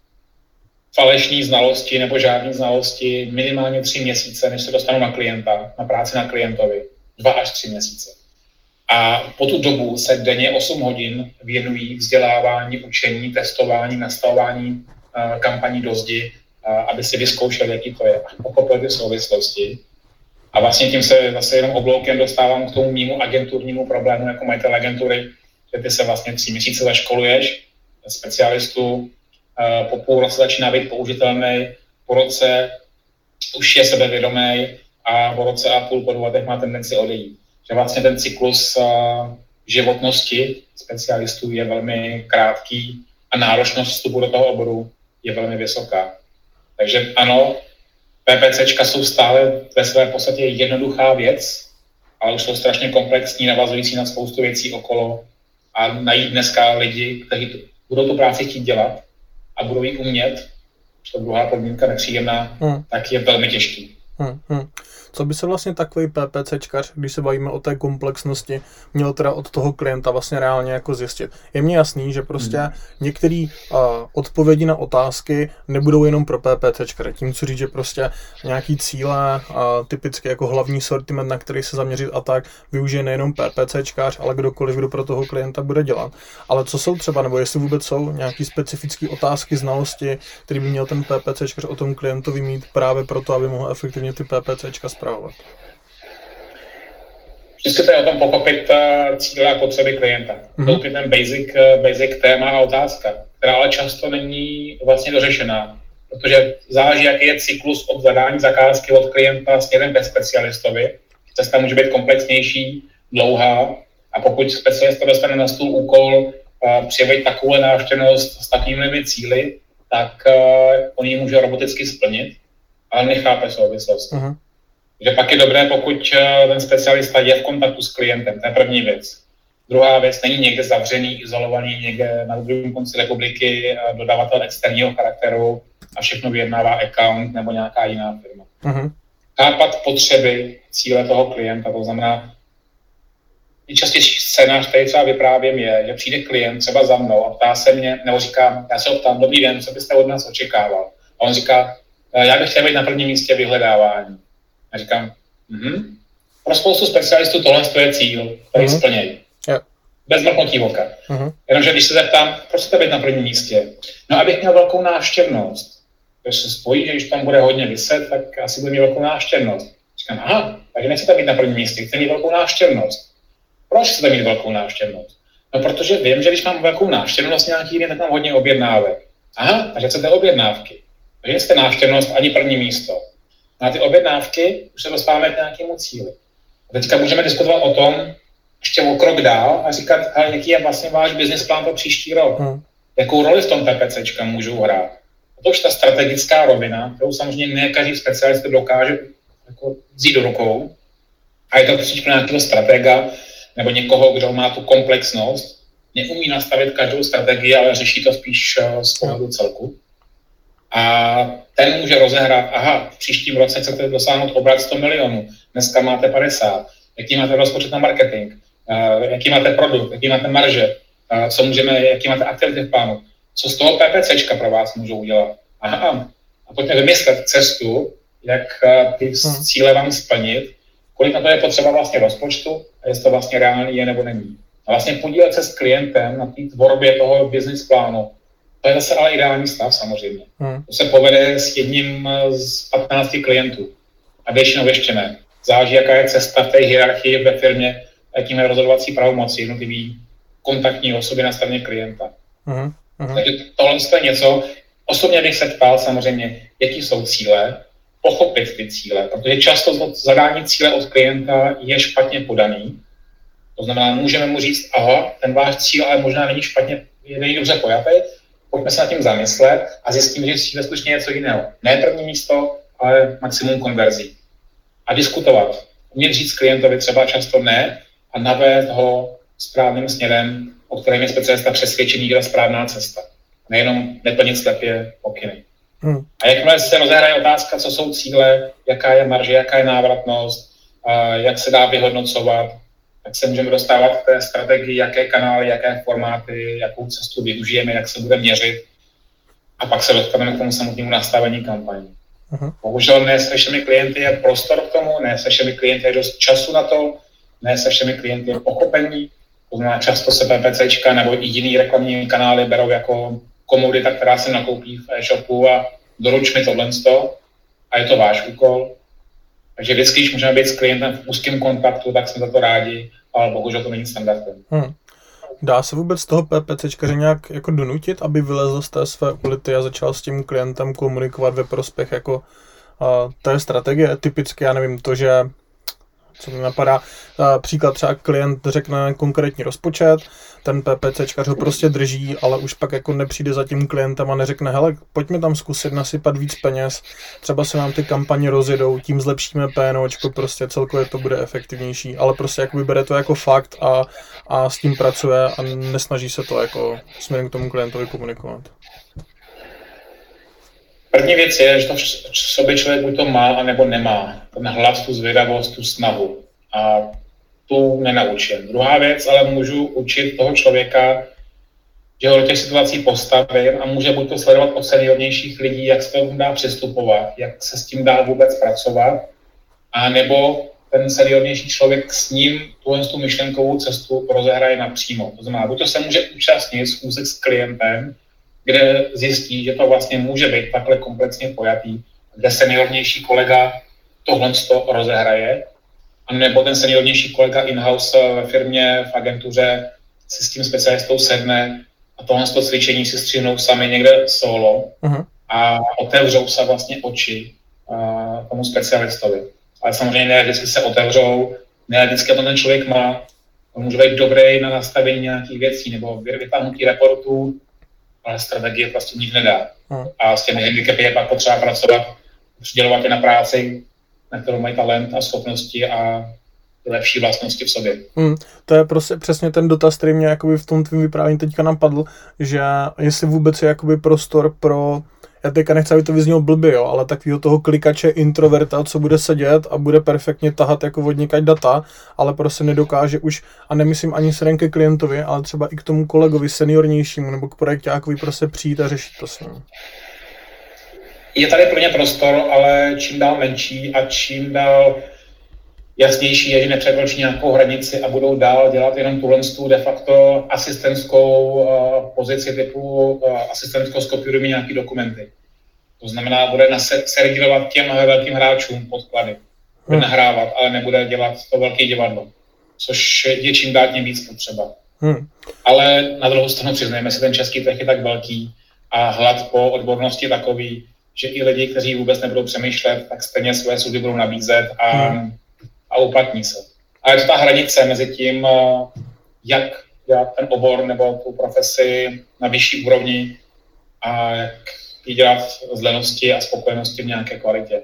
falešní znalosti nebo žádné znalosti minimálně tři měsíce, než se dostanou na klienta, na práci na klientovi. Dva až tři měsíce. A po tu dobu se denně 8 hodin věnují vzdělávání, učení, testování, nastavování uh, kampaní do zdi, uh, aby si vyzkoušeli, jaký to je a pochopili ty souvislosti. A vlastně tím se zase jenom obloukem dostávám k tomu mýmu agenturnímu problému jako majitel agentury, že ty se vlastně tři měsíce zaškoluješ specialistu, po půl roce začíná být použitelný, po roce už je sebevědomý a po roce a půl po dvou letech má tendenci odejít. Že vlastně ten cyklus životnosti specialistů je velmi krátký a náročnost vstupu do toho oboru je velmi vysoká. Takže ano, PPCčka jsou stále ve své podstatě jednoduchá věc, ale už jsou strašně komplexní, navazující na spoustu věcí okolo a najít dneska lidi, kteří budou tu práci chtít dělat a budou ji umět, to druhá podmínka nepříjemná, hmm. tak je velmi těžký. Hmm, hmm. Co by se vlastně takový PPCčkař, když se bavíme o té komplexnosti, měl teda od toho klienta vlastně reálně jako zjistit? Je mně jasný, že prostě hmm. některé uh, odpovědi na otázky nebudou jenom pro PPCčkaře. Tím co říct, že prostě nějaký cíle, uh, typicky jako hlavní sortiment, na který se zaměřit a tak, využije nejenom PPCčkař, ale kdokoliv, kdo pro toho klienta bude dělat. Ale co jsou třeba, nebo jestli vůbec jsou nějaké specifické otázky, znalosti, které by měl ten PPCčkař o tom klientovi mít právě proto, aby mohl efektivně ty PPCčka zpravovat? Vždycky to je o tom pochopit uh, cíle a potřeby klienta. Mm-hmm. To je ten basic, uh, basic téma a otázka, která ale často není vlastně dořešená, protože záleží, jaký je cyklus od zadání zakázky od klienta směrem ke specialistovi. Cesta může být komplexnější, dlouhá a pokud specialista dostane na stůl úkol uh, přijevit takovou návštěvnost s takovými cíly, tak uh, on ji může roboticky splnit, ale nechápe souvislost. Uh-huh. Že pak je dobré, pokud eh, ten specialista je v kontaktu s klientem, to je první věc. Druhá věc, není někde zavřený, izolovaný, někde na druhém konci republiky, eh, dodavatel externího charakteru a všechno vyjednává account nebo nějaká jiná firma. Uh-huh. chápat potřeby, cíle toho klienta, to znamená, nejčastější scénář, který třeba vyprávím, je, že přijde klient třeba za mnou a ptá se mě, nebo říká, já se optám, dobrý den, co byste od nás očekával? A on říká, eh, já bych chtěl být na prvním místě vyhledávání. A říkám, mhm. Pro spoustu specialistů tohle je cíl, který mm-hmm. splnějí. Yeah. Bez mrknutí oka. Mm-hmm. Jenomže když se zeptám, proč chcete být na prvním místě? No, abych měl velkou návštěvnost. Když se spojí, že když tam bude hodně vyset, tak asi bude mít velkou návštěvnost. Říkám, aha, takže nechcete být na prvním místě, chcete mít velkou návštěvnost. Proč chcete mít velkou návštěvnost? No, protože vím, že když mám velkou návštěvnost nějaký den, tak mám hodně objednávek. Aha, takže chcete objednávky. Takže jste návštěvnost ani první místo. Na ty objednávky už se dostáváme k nějakému cíli. A teďka můžeme diskutovat o tom, ještě o krok dál a říkat, ale jaký je vlastně váš business plán pro příští rok. Hmm. Jakou roli v tom PPCčka můžou hrát. A to už ta strategická rovina, kterou samozřejmě ne každý specialista dokáže jako vzít do rukou. A je to příště nějakého stratega nebo někoho, kdo má tu komplexnost, neumí nastavit každou strategii, ale řeší to spíš eh, z pohledu celku. A ten může rozehrát, aha, v příštím roce chcete dosáhnout obrat 100 milionů, dneska máte 50, jaký máte rozpočet na marketing, jaký máte produkt, jaký máte marže, co můžeme, jaký máte aktivity v plánu, co z toho PPCčka pro vás můžou udělat. Aha, a pojďme vymyslet cestu, jak ty hmm. cíle vám splnit, kolik na to je potřeba vlastně rozpočtu a jestli to vlastně reálný je nebo není. A vlastně podílet se s klientem na té tvorbě toho business plánu, to je zase ale ideální stav samozřejmě. Hmm. To se povede s jedním z 15 klientů. A většinou ještě ne. Záleží, jaká je cesta v té hierarchii ve firmě, jakým je rozhodovací pravomoci jednotlivý kontaktní osoby na straně klienta. Hmm. Hmm. Takže tohle je něco, osobně bych se ptal samozřejmě, jaký jsou cíle, pochopit ty cíle, protože často zadání cíle od klienta je špatně podaný. To znamená, můžeme mu říct, aha, ten váš cíl ale možná není špatně, není dobře pojatý, pojďme se nad tím zamyslet a zjistíme, že cíl je skutečně něco jiného. Ne první místo, ale maximum konverzí. A diskutovat. Umět říct klientovi třeba často ne a navést ho správným směrem, o kterém je specialista přesvědčený, že je správná cesta. Nejenom neplnit slepě pokyny. Hmm. A jakmile se rozehraje otázka, co jsou cíle, jaká je marže, jaká je návratnost, jak se dá vyhodnocovat, tak se můžeme dostávat k té strategii, jaké kanály, jaké formáty, jakou cestu využijeme, jak se bude měřit. A pak se dostaneme k tomu samotnému nastavení kampaní. Uh-huh. Bohužel ne se všemi klienty je prostor k tomu, ne se všemi klienty je dost času na to, ne se všemi klienty je pochopení. To znamená, často se PPCčka nebo i jiný reklamní kanály berou jako komodita, která se nakoupí v e-shopu a doruč mi tohle a je to váš úkol. Takže vždycky, když můžeme být s klientem v úzkém kontaktu, tak jsme za to rádi, ale bohužel to není standardem. Hmm. Dá se vůbec toho PPCčkaře nějak jako donutit, aby vylezl z té své ulity a začal s tím klientem komunikovat ve prospěch jako uh, té strategie? Typicky, já nevím, to, že co mi napadá. Příklad třeba klient řekne konkrétní rozpočet, ten PPCčkař ho prostě drží, ale už pak jako nepřijde za tím klientem a neřekne, hele, pojďme tam zkusit nasypat víc peněz, třeba se nám ty kampaně rozjedou, tím zlepšíme PNOčko, prostě celkově to bude efektivnější, ale prostě jakoby bere to jako fakt a, a s tím pracuje a nesnaží se to jako směrem k tomu klientovi komunikovat. První věc je, že to v sobě člověk buď to má, anebo nemá. Ten hlas, tu zvědavost, tu snahu. A tu nenaučím. Druhá věc, ale můžu učit toho člověka, že ho do těch situací postavím a může buď to sledovat od seniornějších lidí, jak se to dá přistupovat, jak se s tím dá vůbec pracovat, a nebo ten seniornější člověk s ním tuhle tu myšlenkovou cestu rozehraje napřímo. To znamená, buď to se může účastnit schůzek s klientem, kde zjistí, že to vlastně může být takhle komplexně pojatý, kde seniornější kolega tohle to rozehraje, nebo ten seniornější kolega in-house ve firmě, v agentuře si s tím specialistou sedne a tohle to cvičení si střihnou sami někde solo uh-huh. a otevřou se vlastně oči uh, tomu specialistovi. Ale samozřejmě ne vždycky se otevřou, ne vždycky to ten člověk má. On může být dobrý na nastavení nějakých věcí nebo vytáhnutí reportů, ale strategie prostě nic nedá. Hmm. A s těmi handicapy je pak potřeba pracovat, přidělovat je na práci, na kterou mají talent a schopnosti a lepší vlastnosti v sobě. Hmm, to je prostě přesně ten dotaz, který mě jakoby v tom tvým vyprávění teďka napadl, že jestli vůbec je jakoby prostor pro já teďka nechci, aby to vyznělo blbě, jo, ale takového toho klikače introverta, co bude sedět a bude perfektně tahat jako vodníkať data, ale prostě nedokáže už, a nemyslím ani směrem ke klientovi, ale třeba i k tomu kolegovi seniornějšímu nebo k projektákovi prostě přijít a řešit to s ním. Je tady pro ně prostor, ale čím dál menší a čím dál jasnější je, že nepřekročí nějakou hranici a budou dál dělat jenom tuhle tu de facto asistentskou uh, pozici typu uh, asistentko skopíruj mi nějaký dokumenty. To znamená, bude servírovat těm velkým hráčům podklady. Bude hmm. nahrávat, ale nebude dělat to velké divadlo, což je čím dál tím víc potřeba. Hmm. Ale na druhou stranu přiznejme si, ten český trh je tak velký a hlad po odbornosti takový, že i lidi, kteří vůbec nebudou přemýšlet, tak stejně své služby budou nabízet a hmm a uplatní se. A je to ta hranice mezi tím, eh, jak dělat ten obor nebo tu profesi na vyšší úrovni a jak ji dělat z lenosti a spokojenosti v nějaké kvalitě.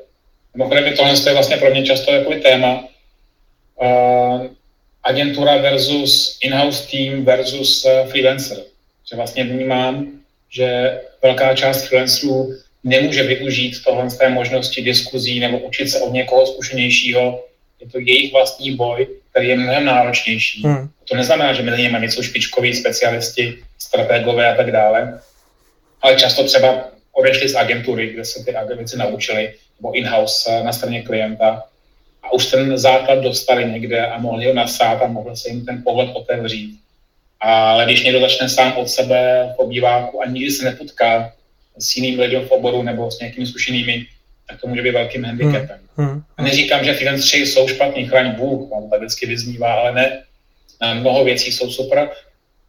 Mimochodem, tohle je vlastně pro mě často jako téma. Uh, agentura versus in-house team versus uh, freelancer. Že vlastně vnímám, že velká část freelancerů nemůže využít tohle z té možnosti diskuzí nebo učit se od někoho zkušenějšího je to jejich vlastní boj, který je mnohem náročnější. Hmm. To neznamená, že mezi nimi jsou špičkoví specialisti, strategové a tak dále, ale často třeba odešli z agentury, kde se ty věci naučili, nebo in-house eh, na straně klienta a už ten základ dostali někde a mohli ho nasát a mohl se jim ten pohled otevřít. Ale když někdo začne sám od sebe v obýváku a nikdy se nepotká s jiným lidem v oboru nebo s nějakými zkušenými, tak to může být velkým handicapem. Hmm. Hmm. A neříkám, že freelanceri jsou špatní, chraň Bůh, on to vždycky vyznívá, ale ne. Na mnoho věcí jsou super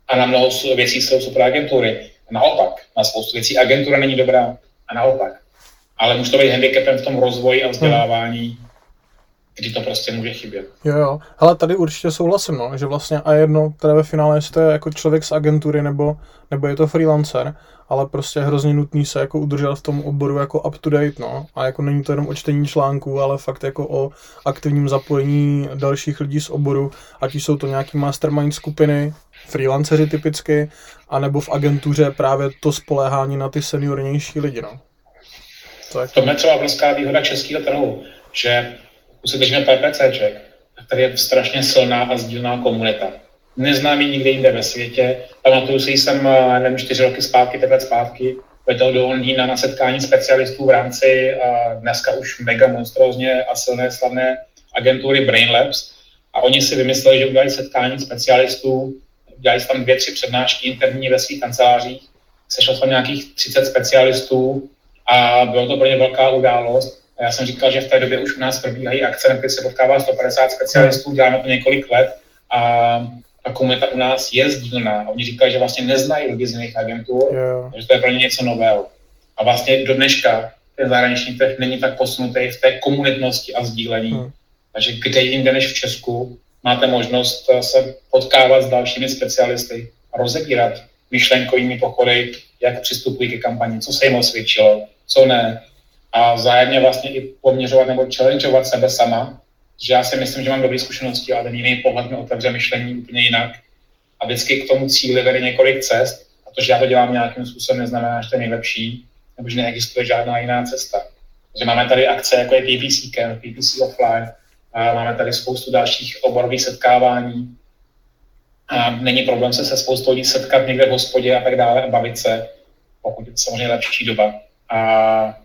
a na mnoho věcí jsou super agentury. A naopak, na spoustu věcí agentura není dobrá a naopak. Ale může to být handicapem v tom rozvoji a vzdělávání, kdy to prostě může chybět. Jo, jo. Ale tady určitě souhlasím, no, že vlastně a jedno, které ve finále, je jako člověk z agentury nebo, nebo je to freelancer, ale prostě hrozně nutný se jako udržet v tom oboru jako up to date, no. A jako není to jenom o čtení článků, ale fakt jako o aktivním zapojení dalších lidí z oboru, ať jsou to nějaký mastermind skupiny, freelanceři typicky, anebo v agentuře právě to spoléhání na ty seniornější lidi, no. To je, to je třeba obrovská výhoda českého trhu, že si držíme PPCček, tady je strašně silná a sdílná komunita neznámý nikde jinde ve světě. Pamatuju si, jsem, eh, nevím, čtyři roky zpátky, pět let zpátky, letěl do Londýna na setkání specialistů v rámci a dneska už mega monstrózně a silné slavné agentury Brain Labs. A oni si vymysleli, že udělají setkání specialistů, udělali tam dvě, tři přednášky interní ve svých kancelářích, sešlo tam nějakých 30 specialistů a bylo to pro ně velká událost. A já jsem říkal, že v té době už u nás probíhají akce, na které se potkává 150 specialistů, děláme to několik let a ta komunita u nás je sdílná. Oni říkají, že vlastně neznají lidi z jiných agentů, yeah. že to je pro ně něco nového. A vlastně do dneška ten zahraniční trh není tak posunutý v té komunitnosti a sdílení. Hmm. Takže kde jinde než v Česku máte možnost se potkávat s dalšími specialisty a rozebírat myšlenkovými pochody, jak přistupují ke kampani, co se jim osvědčilo, co ne. A vzájemně vlastně i poměřovat nebo challengeovat sebe sama že já si myslím, že mám dobré zkušenosti, ale ten jiný pohled mi otevře myšlení úplně jinak. A vždycky k tomu cíli vede několik cest. A to, že já to dělám nějakým způsobem, neznamená, že to je nejlepší, nebo že neexistuje žádná jiná cesta. Takže máme tady akce, jako je PPC Camp, PPC Offline, a máme tady spoustu dalších oborových setkávání. A není problém se se spoustou lidí setkat někde v hospodě a tak dále a bavit se, pokud je samozřejmě lepší doba. A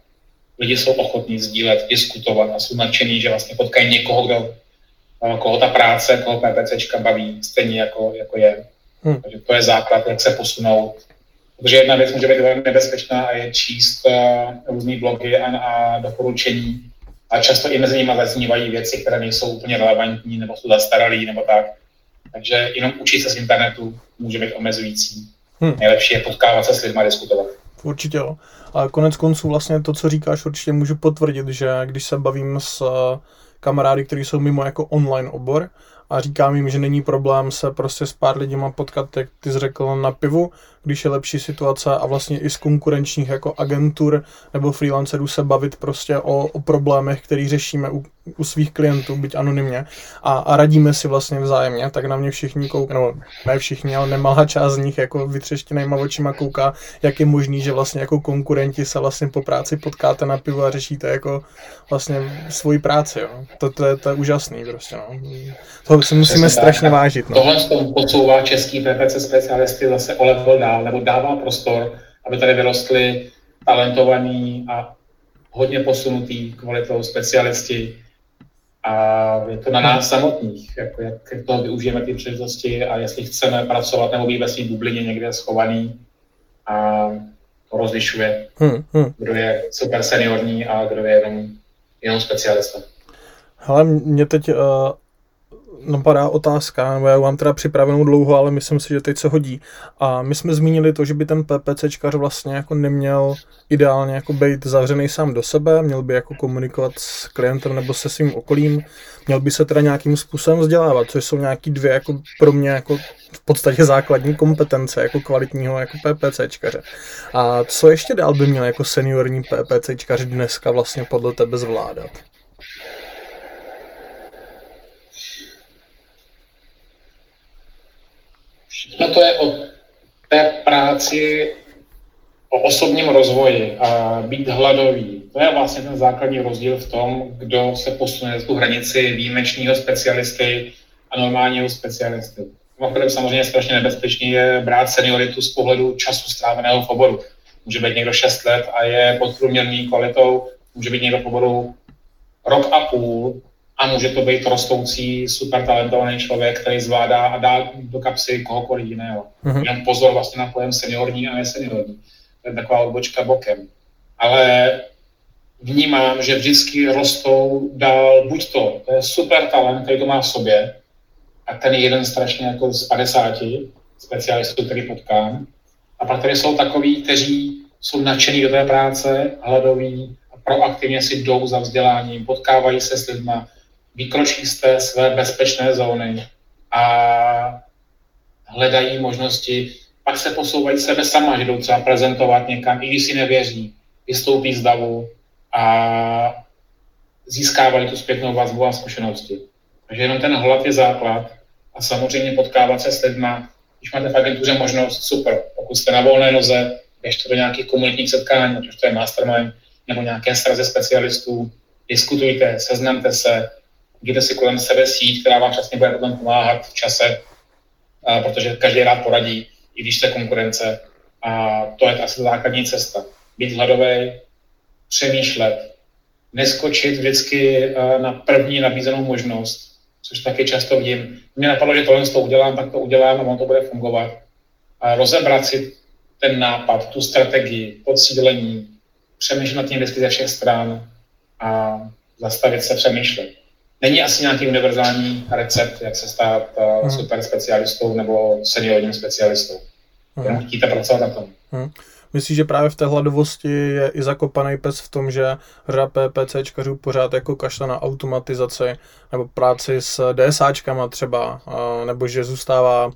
lidi jsou ochotní sdílet, diskutovat a jsou nadšení, že vlastně potkají někoho, kdo, eh, koho ta práce, koho PPCčka baví, stejně jako, jako je. Hmm. Takže to je základ, jak se posunout. Protože jedna věc může být velmi nebezpečná a je číst uh, různý blogy a, a doporučení. A často i mezi nimi zaznívají věci, které nejsou úplně relevantní nebo jsou zastaralý nebo tak. Takže jenom učit se z internetu může být omezující. Hmm. Nejlepší je potkávat se s lidmi a diskutovat. Určitě jo. A konec konců vlastně to, co říkáš, určitě můžu potvrdit, že když se bavím s eh, kamarády, kteří jsou mimo jako online obor a říkám jim, že není problém se prostě s pár lidima potkat, jak ty jsi řekl, na pivu, když je lepší situace a vlastně i z konkurenčních jako agentur nebo freelancerů se bavit prostě o, o problémech, který řešíme u svých klientů, byť anonymně, a, a radíme si vlastně vzájemně, tak na mě všichni koukají, nebo ne všichni, ale nemalá část z nich jako vytřeštěnýma očima kouká, jak je možný, že vlastně jako konkurenti se vlastně po práci potkáte na pivu a řešíte jako vlastně svoji práci, jo. To, to, je, to je úžasný prostě, no. To si musíme Přesně strašně tak. vážit, no. Tohle z toho posouvá český PPC specialisty zase o level dál, nebo dává prostor, aby tady vyrostly talentovaný a hodně posunutý kvalitou specialisti, a je to na nás samotných, jako jak toho využijeme ty příležitosti a jestli chceme pracovat nebo být ve své bublině někde schovaný a to rozlišuje, hmm, hmm. kdo je super seniorní a kdo je jenom, jenom specialista. Hele, mě teď uh, napadá otázka, nebo já mám teda připravenou dlouho, ale myslím si, že teď se hodí. A my jsme zmínili to, že by ten PPCčkař vlastně jako neměl ideálně jako být zavřený sám do sebe, měl by jako komunikovat s klientem nebo se svým okolím, měl by se teda nějakým způsobem vzdělávat, což jsou nějaký dvě jako pro mě jako v podstatě základní kompetence jako kvalitního jako PPCčkaře. A co ještě dál by měl jako seniorní PPCčkař dneska vlastně podle tebe zvládat? Všechno to je o té práci, o osobním rozvoji a být hladový. To je vlastně ten základní rozdíl v tom, kdo se posune z tu hranici výjimečného specialisty a normálního specialisty. Mimochodem samozřejmě strašně nebezpečný je brát senioritu z pohledu času stráveného v oboru. Může být někdo 6 let a je podprůměrný kvalitou, může být někdo v oboru rok a půl a může to být rostoucí, super talentovaný člověk, který zvládá a dá do kapsy kohokoliv jiného. Mm-hmm. Jenom pozor vlastně na pojem seniorní a neseniorní. To je taková odbočka bokem. Ale vnímám, že vždycky rostou dál buď to, to je super talent, který to má v sobě, a ten je jeden strašně jako z 50 specialistů, který potkám. A pak tady jsou takový, kteří jsou nadšený do té práce, hladoví, a proaktivně si jdou za vzděláním, potkávají se s lidmi, vykročí z té své bezpečné zóny a hledají možnosti, pak se posouvají sebe sama, že jdou třeba prezentovat někam, i když si nevěří, vystoupí z davu a získávají tu zpětnou vazbu a zkušenosti. Takže jenom ten hlad je základ a samozřejmě potkávat se s lidma, když máte v agentuře možnost, super, pokud jste na volné noze, běžte do nějakých komunitních setkání, ať to je mastermind nebo nějaké srazy specialistů, diskutujte, seznamte se, jděte si kolem sebe síť, která vám přesně bude potom pomáhat v čase, protože každý rád poradí, i když jste konkurence. A to je asi základní cesta. Být hladový, přemýšlet, neskočit vždycky na první nabízenou možnost, což taky často vidím. Mě napadlo, že tohle to udělám, tak to udělám a on to bude fungovat. A rozebrat si ten nápad, tu strategii, podcílení, přemýšlet nad tím vždycky ze všech stran a zastavit se přemýšlet není asi nějaký univerzální recept, jak se stát uh, hmm. super specialistou nebo seniorním specialistou. Hmm. Jenom chtíte pracovat na tom. Hmm. Myslíš, že právě v té hladovosti je i zakopaný pes v tom, že řada PPCčkařů pořád jako kašle na automatizaci nebo práci s DSAčkama třeba, nebo že zůstává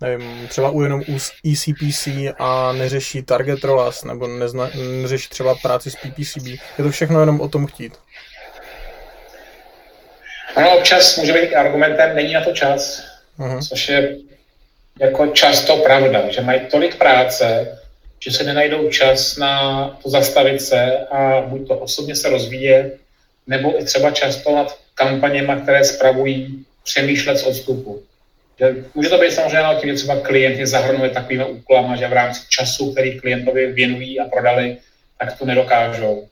nevím, třeba u jenom u ECPC a neřeší target ROAS, nebo nezna, neřeší třeba práci s PPCB. Je to všechno jenom o tom chtít. Ono občas může být argumentem, není na to čas, uh-huh. což je jako často pravda, že mají tolik práce, že se nenajdou čas na to zastavit se a buď to osobně se rozvíjet, nebo i třeba často nad kampaněma, které spravují, přemýšlet z odstupu. Že může to být samozřejmě na tím, že třeba klient je zahrnuje takovými úkolama, že v rámci času, který klientovi věnují a prodali, tak to nedokážou.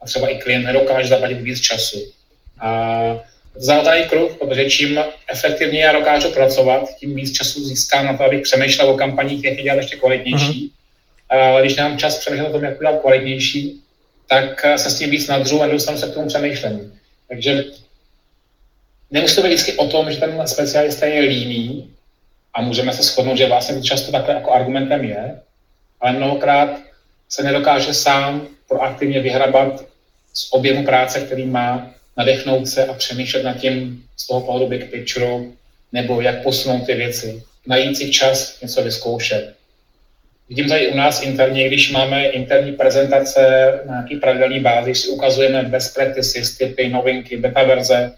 A třeba i klient nedokáže zaplatit víc času. A zahltaný kruh, protože čím efektivněji já dokážu pracovat, tím víc času získám na to, abych přemýšlel o kampaních, jak je dělat ještě kvalitnější. Uh-huh. Ale když nemám čas přemýšlet o tom, jak udělat kvalitnější, tak se s tím víc nadřu a dostanu se k tomu přemýšlení. Takže nemusí to být vždycky o tom, že ten specialista je líný a můžeme se shodnout, že vlastně často takhle jako argumentem je, ale mnohokrát se nedokáže sám proaktivně vyhrabat z objemu práce, který má nadechnout se a přemýšlet nad tím z toho pohledu big picture, nebo jak posunout ty věci, najít si čas něco vyzkoušet. Vidím tady u nás interně, když máme interní prezentace na nějaký pravidelný bázi, si ukazujeme best practices, typy, novinky, beta verze,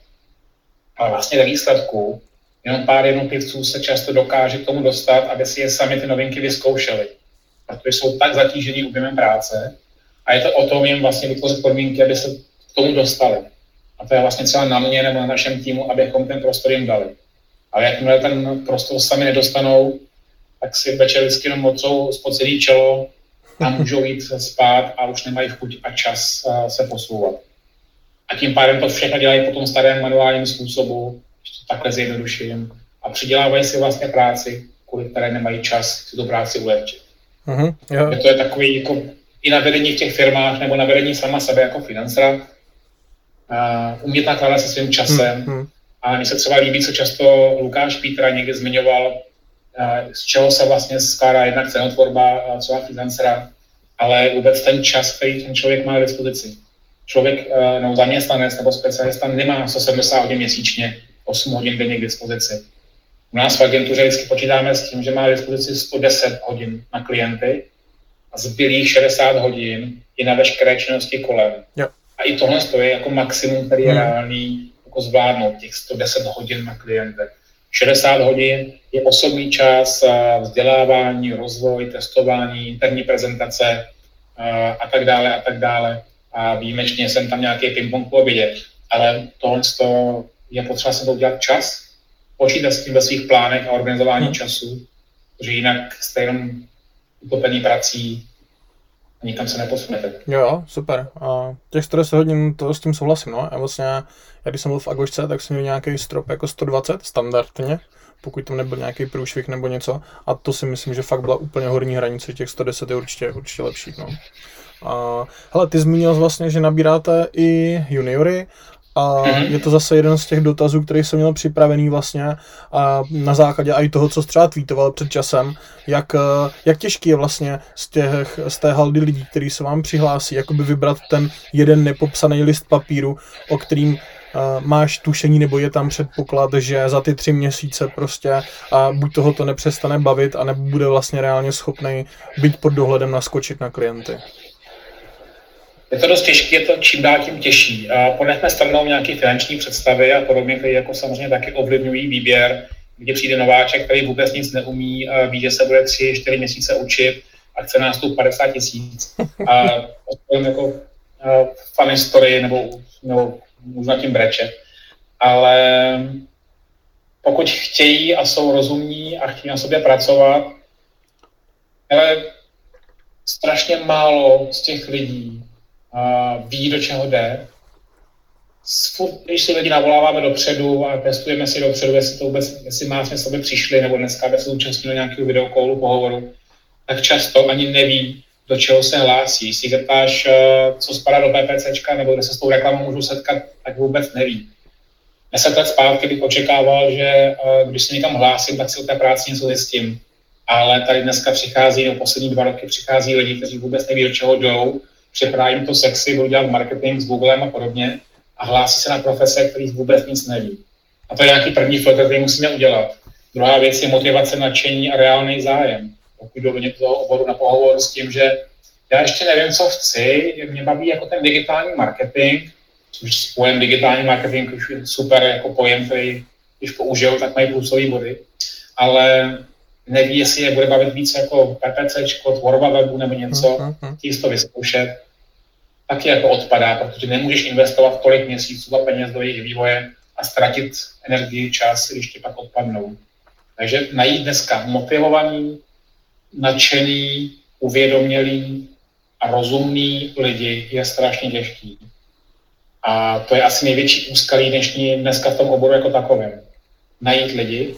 ale vlastně ve výsledku jenom pár jednotlivců se často dokáže k tomu dostat, aby si je sami ty novinky vyzkoušeli. Protože jsou tak zatížení objemem práce a je to o tom jim vlastně vytvořit podmínky, aby se k tomu dostali. A to je vlastně třeba na mě nebo na našem týmu, abychom ten prostor jim dali. Ale jakmile ten prostor sami nedostanou, tak si večer vždycky jenom mocou spocený čelo a můžou jít spát a už nemají chuť a čas se posouvat. A tím pádem to všechno dělají po tom starém manuálním způsobu, to takhle zjednoduším, a přidělávají si vlastně práci, kvůli které nemají čas si tu práci ulehčit. Uh-huh, yeah. To je takový jako i na vedení v těch firmách nebo na vedení sama sebe jako financera, uh, umět nakládat se svým časem. Uh-huh. A mně se třeba líbí, co často Lukáš Pítra někdy zmiňoval, z čeho se vlastně skládá jednak cenotvorba třeba financera, ale vůbec ten čas, který ten člověk má k dispozici. Člověk, no zaměstnanec nebo specialista nemá 170 hodin měsíčně, 8 hodin denně k dispozici. U nás v agentuře vždycky počítáme s tím, že má k dispozici 110 hodin na klienty a zbylých 60 hodin je na veškeré činnosti kolem. Jo. A i tohle je jako maximum, který je hmm. reálný jako zvládnout, těch 110 hodin na klientech. 60 hodin je osobní čas, vzdělávání, rozvoj, testování, interní prezentace a tak dále a tak dále. A výjimečně jsem tam nějaký ping-pong po obědě. Ale tohle je potřeba se to udělat čas, počítat s tím ve svých plánech a organizování hmm. času, protože jinak jste jenom utopený prací nikam se neposunete. Jo, super. A těch 110 hodin, to s tím souhlasím, no. Já vlastně já když jsem byl v Agošce, tak jsem měl nějaký strop jako 120 standardně, pokud tam nebyl nějaký průšvih nebo něco. A to si myslím, že fakt byla úplně horní hranice, těch 110 je určitě, určitě lepší. No. A, hele, ty zmínil vlastně, že nabíráte i juniory a mhm. je to zase jeden z těch dotazů, který jsem měl připravený vlastně a na základě i toho, co třeba tweetoval před časem, jak, jak těžký je vlastně z, těch, z té haldy lidí, který se vám přihlásí, jakoby vybrat ten jeden nepopsaný list papíru, o kterým máš tušení, nebo je tam předpoklad, že za ty tři měsíce prostě a buď toho to nepřestane bavit, anebo bude vlastně reálně schopný být pod dohledem naskočit na klienty. Je to dost těžké, je to čím dál tím těžší. A ponechme stranou nějaké finanční představy a podobně, které jako samozřejmě taky ovlivňují výběr, kdy přijde nováček, který vůbec nic neumí, a ví, že se bude tři, čtyři měsíce učit a chce nás tu 50 tisíc. A jako uh, funny story nebo, nebo možná tím breče. Ale pokud chtějí a jsou rozumní a chtějí na sobě pracovat, ale strašně málo z těch lidí uh, ví, do čeho jde. Když si lidi navoláváme dopředu a testujeme si dopředu, jestli to vůbec, jestli má smysl, aby přišli, nebo dneska, aby se zúčastnili nějakého videokolu, pohovoru, tak často ani neví, do čeho se hlásí. Když si zeptáš, eh, co spadá do PPCčka, nebo kde se s tou reklamou můžu setkat, tak vůbec neví. Deset let zpátky bych očekával, že eh, když se někam hlásím, tak si o té práci něco zjistím. Ale tady dneska přichází, no poslední dva roky přichází lidi, kteří vůbec neví, do čeho jdou, jim to sexy, budou dělat marketing s Googlem a podobně a hlásí se na profese, který vůbec nic neví. A to je nějaký první filtr, který musíme udělat. Druhá věc je motivace, nadšení a reálný zájem pokud jdu do toho oboru na pohovor s tím, že já ještě nevím, co chci, mě baví jako ten digitální marketing, což pojem digitální marketing už je super jako pojem, který když použijou, tak mají plusové body, ale neví, jestli je bude bavit víc jako PPC, tvorba webu nebo něco, mm-hmm. chtějí to vyzkoušet, taky jako odpadá, protože nemůžeš investovat tolik měsíců a peněz do jejich vývoje a ztratit energii, čas, když ti pak odpadnou. Takže najít dneska motivovaný, nadšený, uvědomělý a rozumný lidi je strašně těžký. A to je asi největší úskalí dnešní dneska v tom oboru jako takovém. Najít lidi.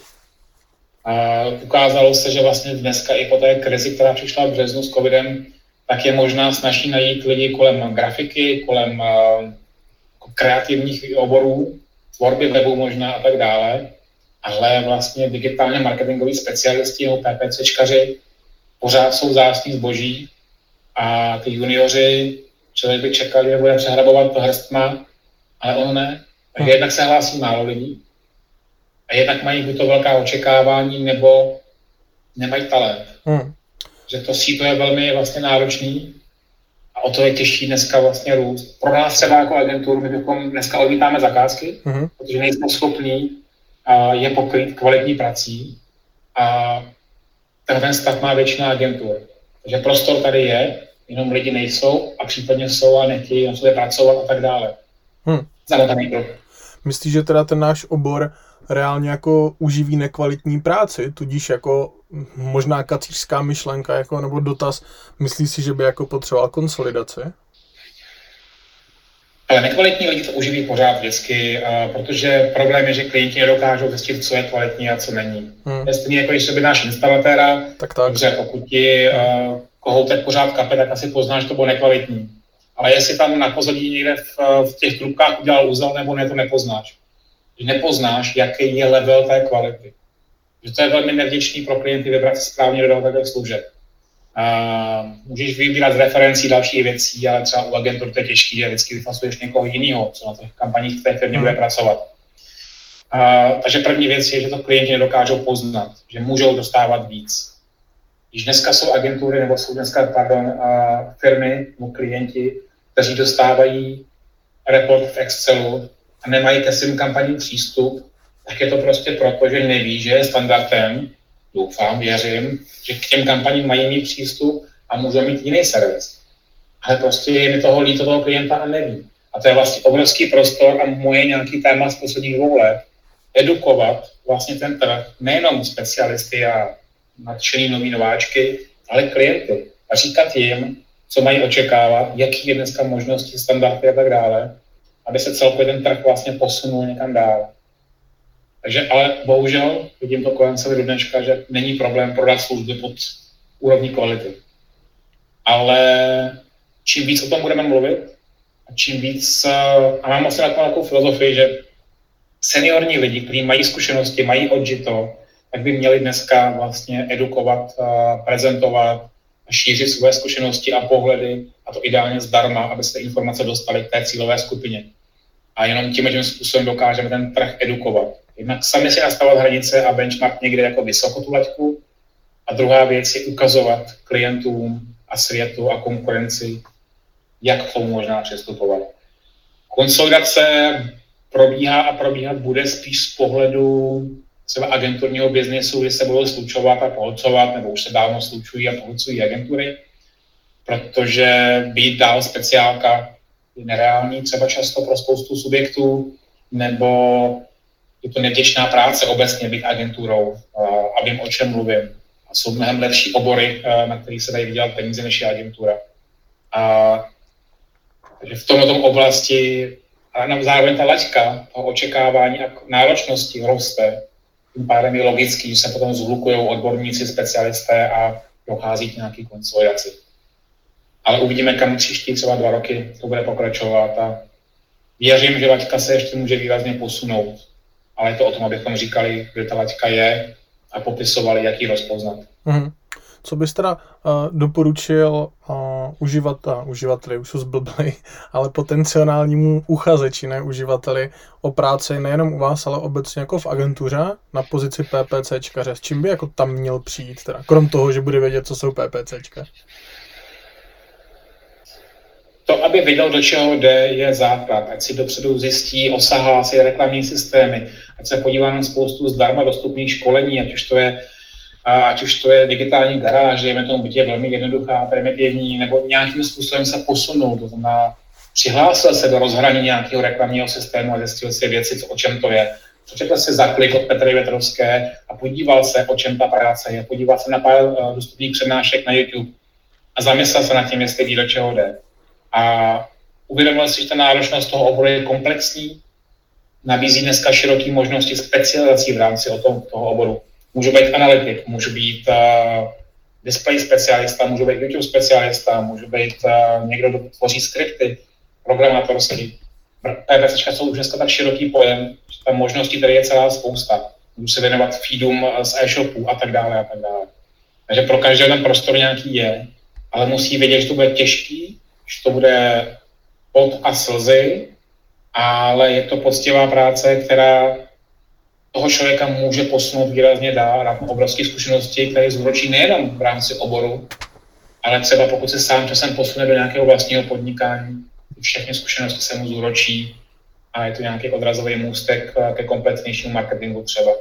A ukázalo se, že vlastně dneska i po té krizi, která přišla v březnu s covidem, tak je možná snaží najít lidi kolem grafiky, kolem uh, kreativních oborů, tvorby webu možná a tak dále, ale vlastně digitálně marketingoví specialisti nebo PPCčkaři pořád jsou zásný zboží a ty junioři, člověk by čekal, že bude přehrabovat to hrstma, ale on ne. Takže hmm. jednak se hlásí málo lidí a jednak mají buď to velká očekávání, nebo nemají talent. Hmm. Že to síto je velmi vlastně náročný a o to je těžší dneska vlastně růst. Pro nás třeba jako agenturu, my bychom dneska odmítáme zakázky, mm-hmm. protože nejsme schopní uh, je pokryt kvalitní prací a ten stav má většina agentur. Takže prostor tady je, jenom lidi nejsou a případně jsou a nechtějí na sobě pracovat a tak dále. Hmm. Zamotaný kruh. Myslíš, že teda ten náš obor reálně jako uživí nekvalitní práci, tudíž jako možná kacířská myšlenka jako, nebo dotaz, myslíš si, že by jako potřeboval konsolidaci? Ale nekvalitní lidi to uživí pořád vždycky, uh, protože problém je, že klienti nedokážou zjistit, co je kvalitní a co není. Hmm. Stejně jako když by náš instalatéra, tak, tak. dobře, pokud ti uh, kohoutek pořád kape, tak asi poznáš, že to bylo nekvalitní. Ale jestli tam na pozadí někde v, v těch trubkách udělal úzel nebo ne, to nepoznáš. Nepoznáš, jaký je level té kvality. Že to je velmi nevděčný pro klienty vybrat správně dodavatel služeb. Uh, můžeš vybírat z referencí další věcí, ale třeba u agentur to je těžký, že vždycky vyfasuješ někoho jiného, co na těch kampaních v té firmě bude hmm. pracovat. Uh, takže první věc je, že to klienti nedokážou poznat, že můžou dostávat víc. Když dneska jsou agentury nebo jsou dneska, pardon, uh, firmy nebo klienti, kteří dostávají report v Excelu a nemají ke svým kampaním přístup, tak je to prostě proto, že neví, že je standardem, doufám, věřím, že k těm kampaním mají mít přístup a můžou mít jiný servis. Ale prostě je mi toho líto toho klienta a neví. A to je vlastně obrovský prostor a moje nějaký téma z posledních dvou let, edukovat vlastně ten trh, nejenom specialisty a nadšený nový nováčky, ale klienty. A říkat jim, co mají očekávat, jaký je dneska možnosti, standardy a tak dále, aby se celkově ten trh vlastně posunul někam dál. Takže ale bohužel vidím to kolem sebe do dneška, že není problém prodat služby pod úrovní kvality. Ale čím víc o tom budeme mluvit, a čím víc, eh, a mám asi takovou filozofii, že seniorní lidi, kteří mají zkušenosti, mají odžito, tak by měli dneska vlastně edukovat, eh, prezentovat, šířit své zkušenosti a pohledy, a to ideálně zdarma, aby se informace dostaly k té cílové skupině. A jenom tím, tím způsobem dokážeme ten trh edukovat. Jednak sami si nastavovat hranice a benchmark někde jako vysoko tu laťku. A druhá věc je ukazovat klientům a světu a konkurenci, jak k tomu možná přistupovat. Konsolidace probíhá a probíhat bude spíš z pohledu třeba agenturního biznesu, kdy se budou slučovat a pohlcovat, nebo už se dávno slučují a pohlcují agentury, protože být dál speciálka je nereální třeba často pro spoustu subjektů, nebo je to nevděčná práce obecně být agenturou a vím, o čem mluvím. A jsou mnohem lepší obory, na kterých se dají vydělat peníze, než je agentura. A, takže v tomto oblasti a zároveň ta laťka toho očekávání a náročnosti roste. Tím pádem je logický, že se potom zhlukují odborníci, specialisté a dochází k nějaký konsolidaci. Ale uvidíme, kam příští třeba dva roky to bude pokračovat a věřím, že laťka se ještě může výrazně posunout ale je to o tom, abychom říkali, kde ta laťka je a popisovali, jak ji rozpoznat. Mm-hmm. Co bys teda uh, doporučil uh, uživat, uh, uživateli, už jsou zblblej, ale potenciálnímu uchazeči, ne uživateli o práci nejenom u vás, ale obecně jako v agentuře na pozici PPCčkaře. S čím by jako tam měl přijít, teda, krom toho, že bude vědět, co jsou PPCčka? To, aby viděl, do čeho jde, je základ. Ať si dopředu zjistí, osahá si reklamní systémy, ať se podívá na spoustu zdarma dostupných školení, ať už to je ať už to je digitální garáž, dejme tomu byť je velmi jednoduchá, primitivní, nebo nějakým způsobem se posunul, to znamená přihlásil se do rozhraní nějakého reklamního systému a zjistil si věci, co, o čem to je. Přečetl si zaklik od Petry Vetrovské a podíval se, o čem ta práce je. Podíval se na pár uh, dostupných přednášek na YouTube a zamyslel se nad tím, jestli ví, do čeho jde. A uvědomil si, že ta náročnost toho oboru je komplexní, nabízí dneska široké možnosti specializací v rámci toho, toho oboru. Můžu být analytik, můžu být uh, display specialista, můžu být YouTube specialista, můžu být uh, někdo, kdo tvoří skripty programátorský. PPC jsou už dneska tak široký pojem, že tam možností tady je celá spousta. Můžu se věnovat feedům z e-shopů a tak dále a tak dále. Takže pro každý ten prostor nějaký je, ale musí vědět, že to bude těžký, že to bude pot a slzy, ale je to poctivá práce, která toho člověka může posunout výrazně dál, mu obrovské zkušenosti, které zúročí nejenom v rámci oboru, ale třeba pokud se sám časem posune do nějakého vlastního podnikání, všechny zkušenosti se mu zúročí a je to nějaký odrazový můstek ke kompletnějšímu marketingu třeba.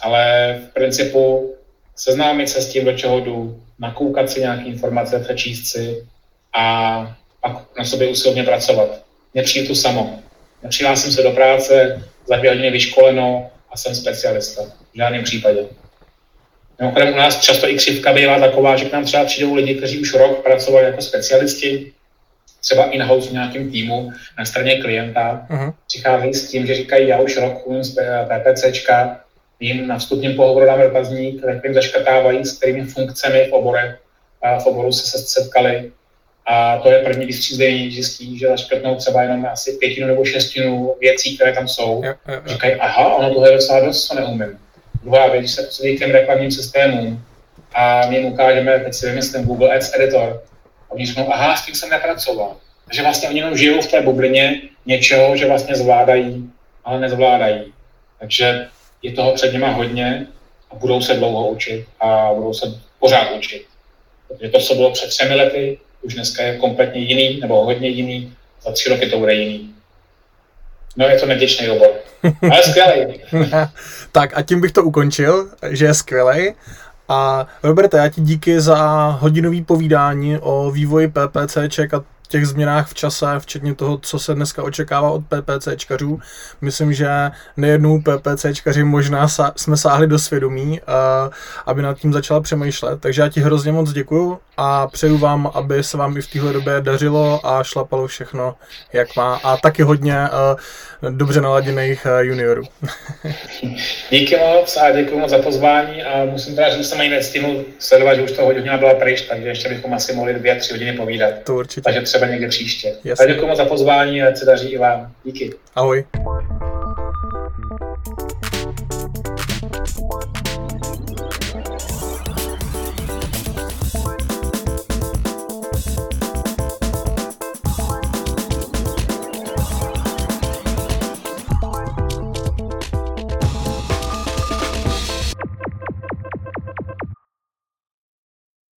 Ale v principu seznámit se s tím, do čeho jdu, nakoukat si nějaké informace, přečíst si a pak na sobě usilovně pracovat. Nepřijde to samo. Nepřihlásím se do práce, za dvě hodiny vyškoleno a jsem specialista. V žádném případě. Mimochodem u nás často i křivka bývá taková, že k nám třeba přijdou lidi, kteří už rok pracovali jako specialisti, třeba in-house v nějakém týmu na straně klienta. Uh-huh. Přicházejí s tím, že říkají, já už rok umím z PPCčka, jim na vstupním pohovoru dáme dotazník, ve kterým zaškrtávají, s kterými funkcemi v, obore, v oboru se setkali. A to je první vystřízení, zjistí, že zaškrtnou třeba jenom asi pětinu nebo šestinu věcí, které tam jsou. Jo, jo, jo. Říkají, aha, ono tohle je docela dost, co neumím. Druhá věc, se posadí k těm reklamním systémům a my jim ukážeme, teď si vymyslím Google Ads Editor, a oni řeknou, aha, s tím jsem nepracoval. Takže vlastně oni jenom žijou v té bublině něčeho, že vlastně zvládají, ale nezvládají. Takže je toho před nima hodně a budou se dlouho učit a budou se pořád učit. Protože to, co bylo před třemi lety, už dneska je kompletně jiný, nebo hodně jiný, za tři roky to bude jiný. No je to nevděčný obor. Ale skvělý. tak a tím bych to ukončil, že je skvělý. A Roberte, já ti díky za hodinový povídání o vývoji PPCček a těch změnách v čase, včetně toho, co se dneska očekává od PPCčkařů. Myslím, že nejednou PPCčkaři možná sa, jsme sáhli do svědomí, uh, aby nad tím začala přemýšlet. Takže já ti hrozně moc děkuju a přeju vám, aby se vám i v téhle době dařilo a šlapalo všechno, jak má. A taky hodně uh, dobře naladěných uh, juniorů. Díky moc a děkuji moc za pozvání a musím teda říct, že jsem ani nestihnul sledovat, že už to hodina byla pryč, takže ještě bychom asi mohli dvě, tři hodiny povídat. To určitě. Takže třeba někde příště. Jasně. děkuji moc za pozvání a se daří i vám. Díky. Ahoj.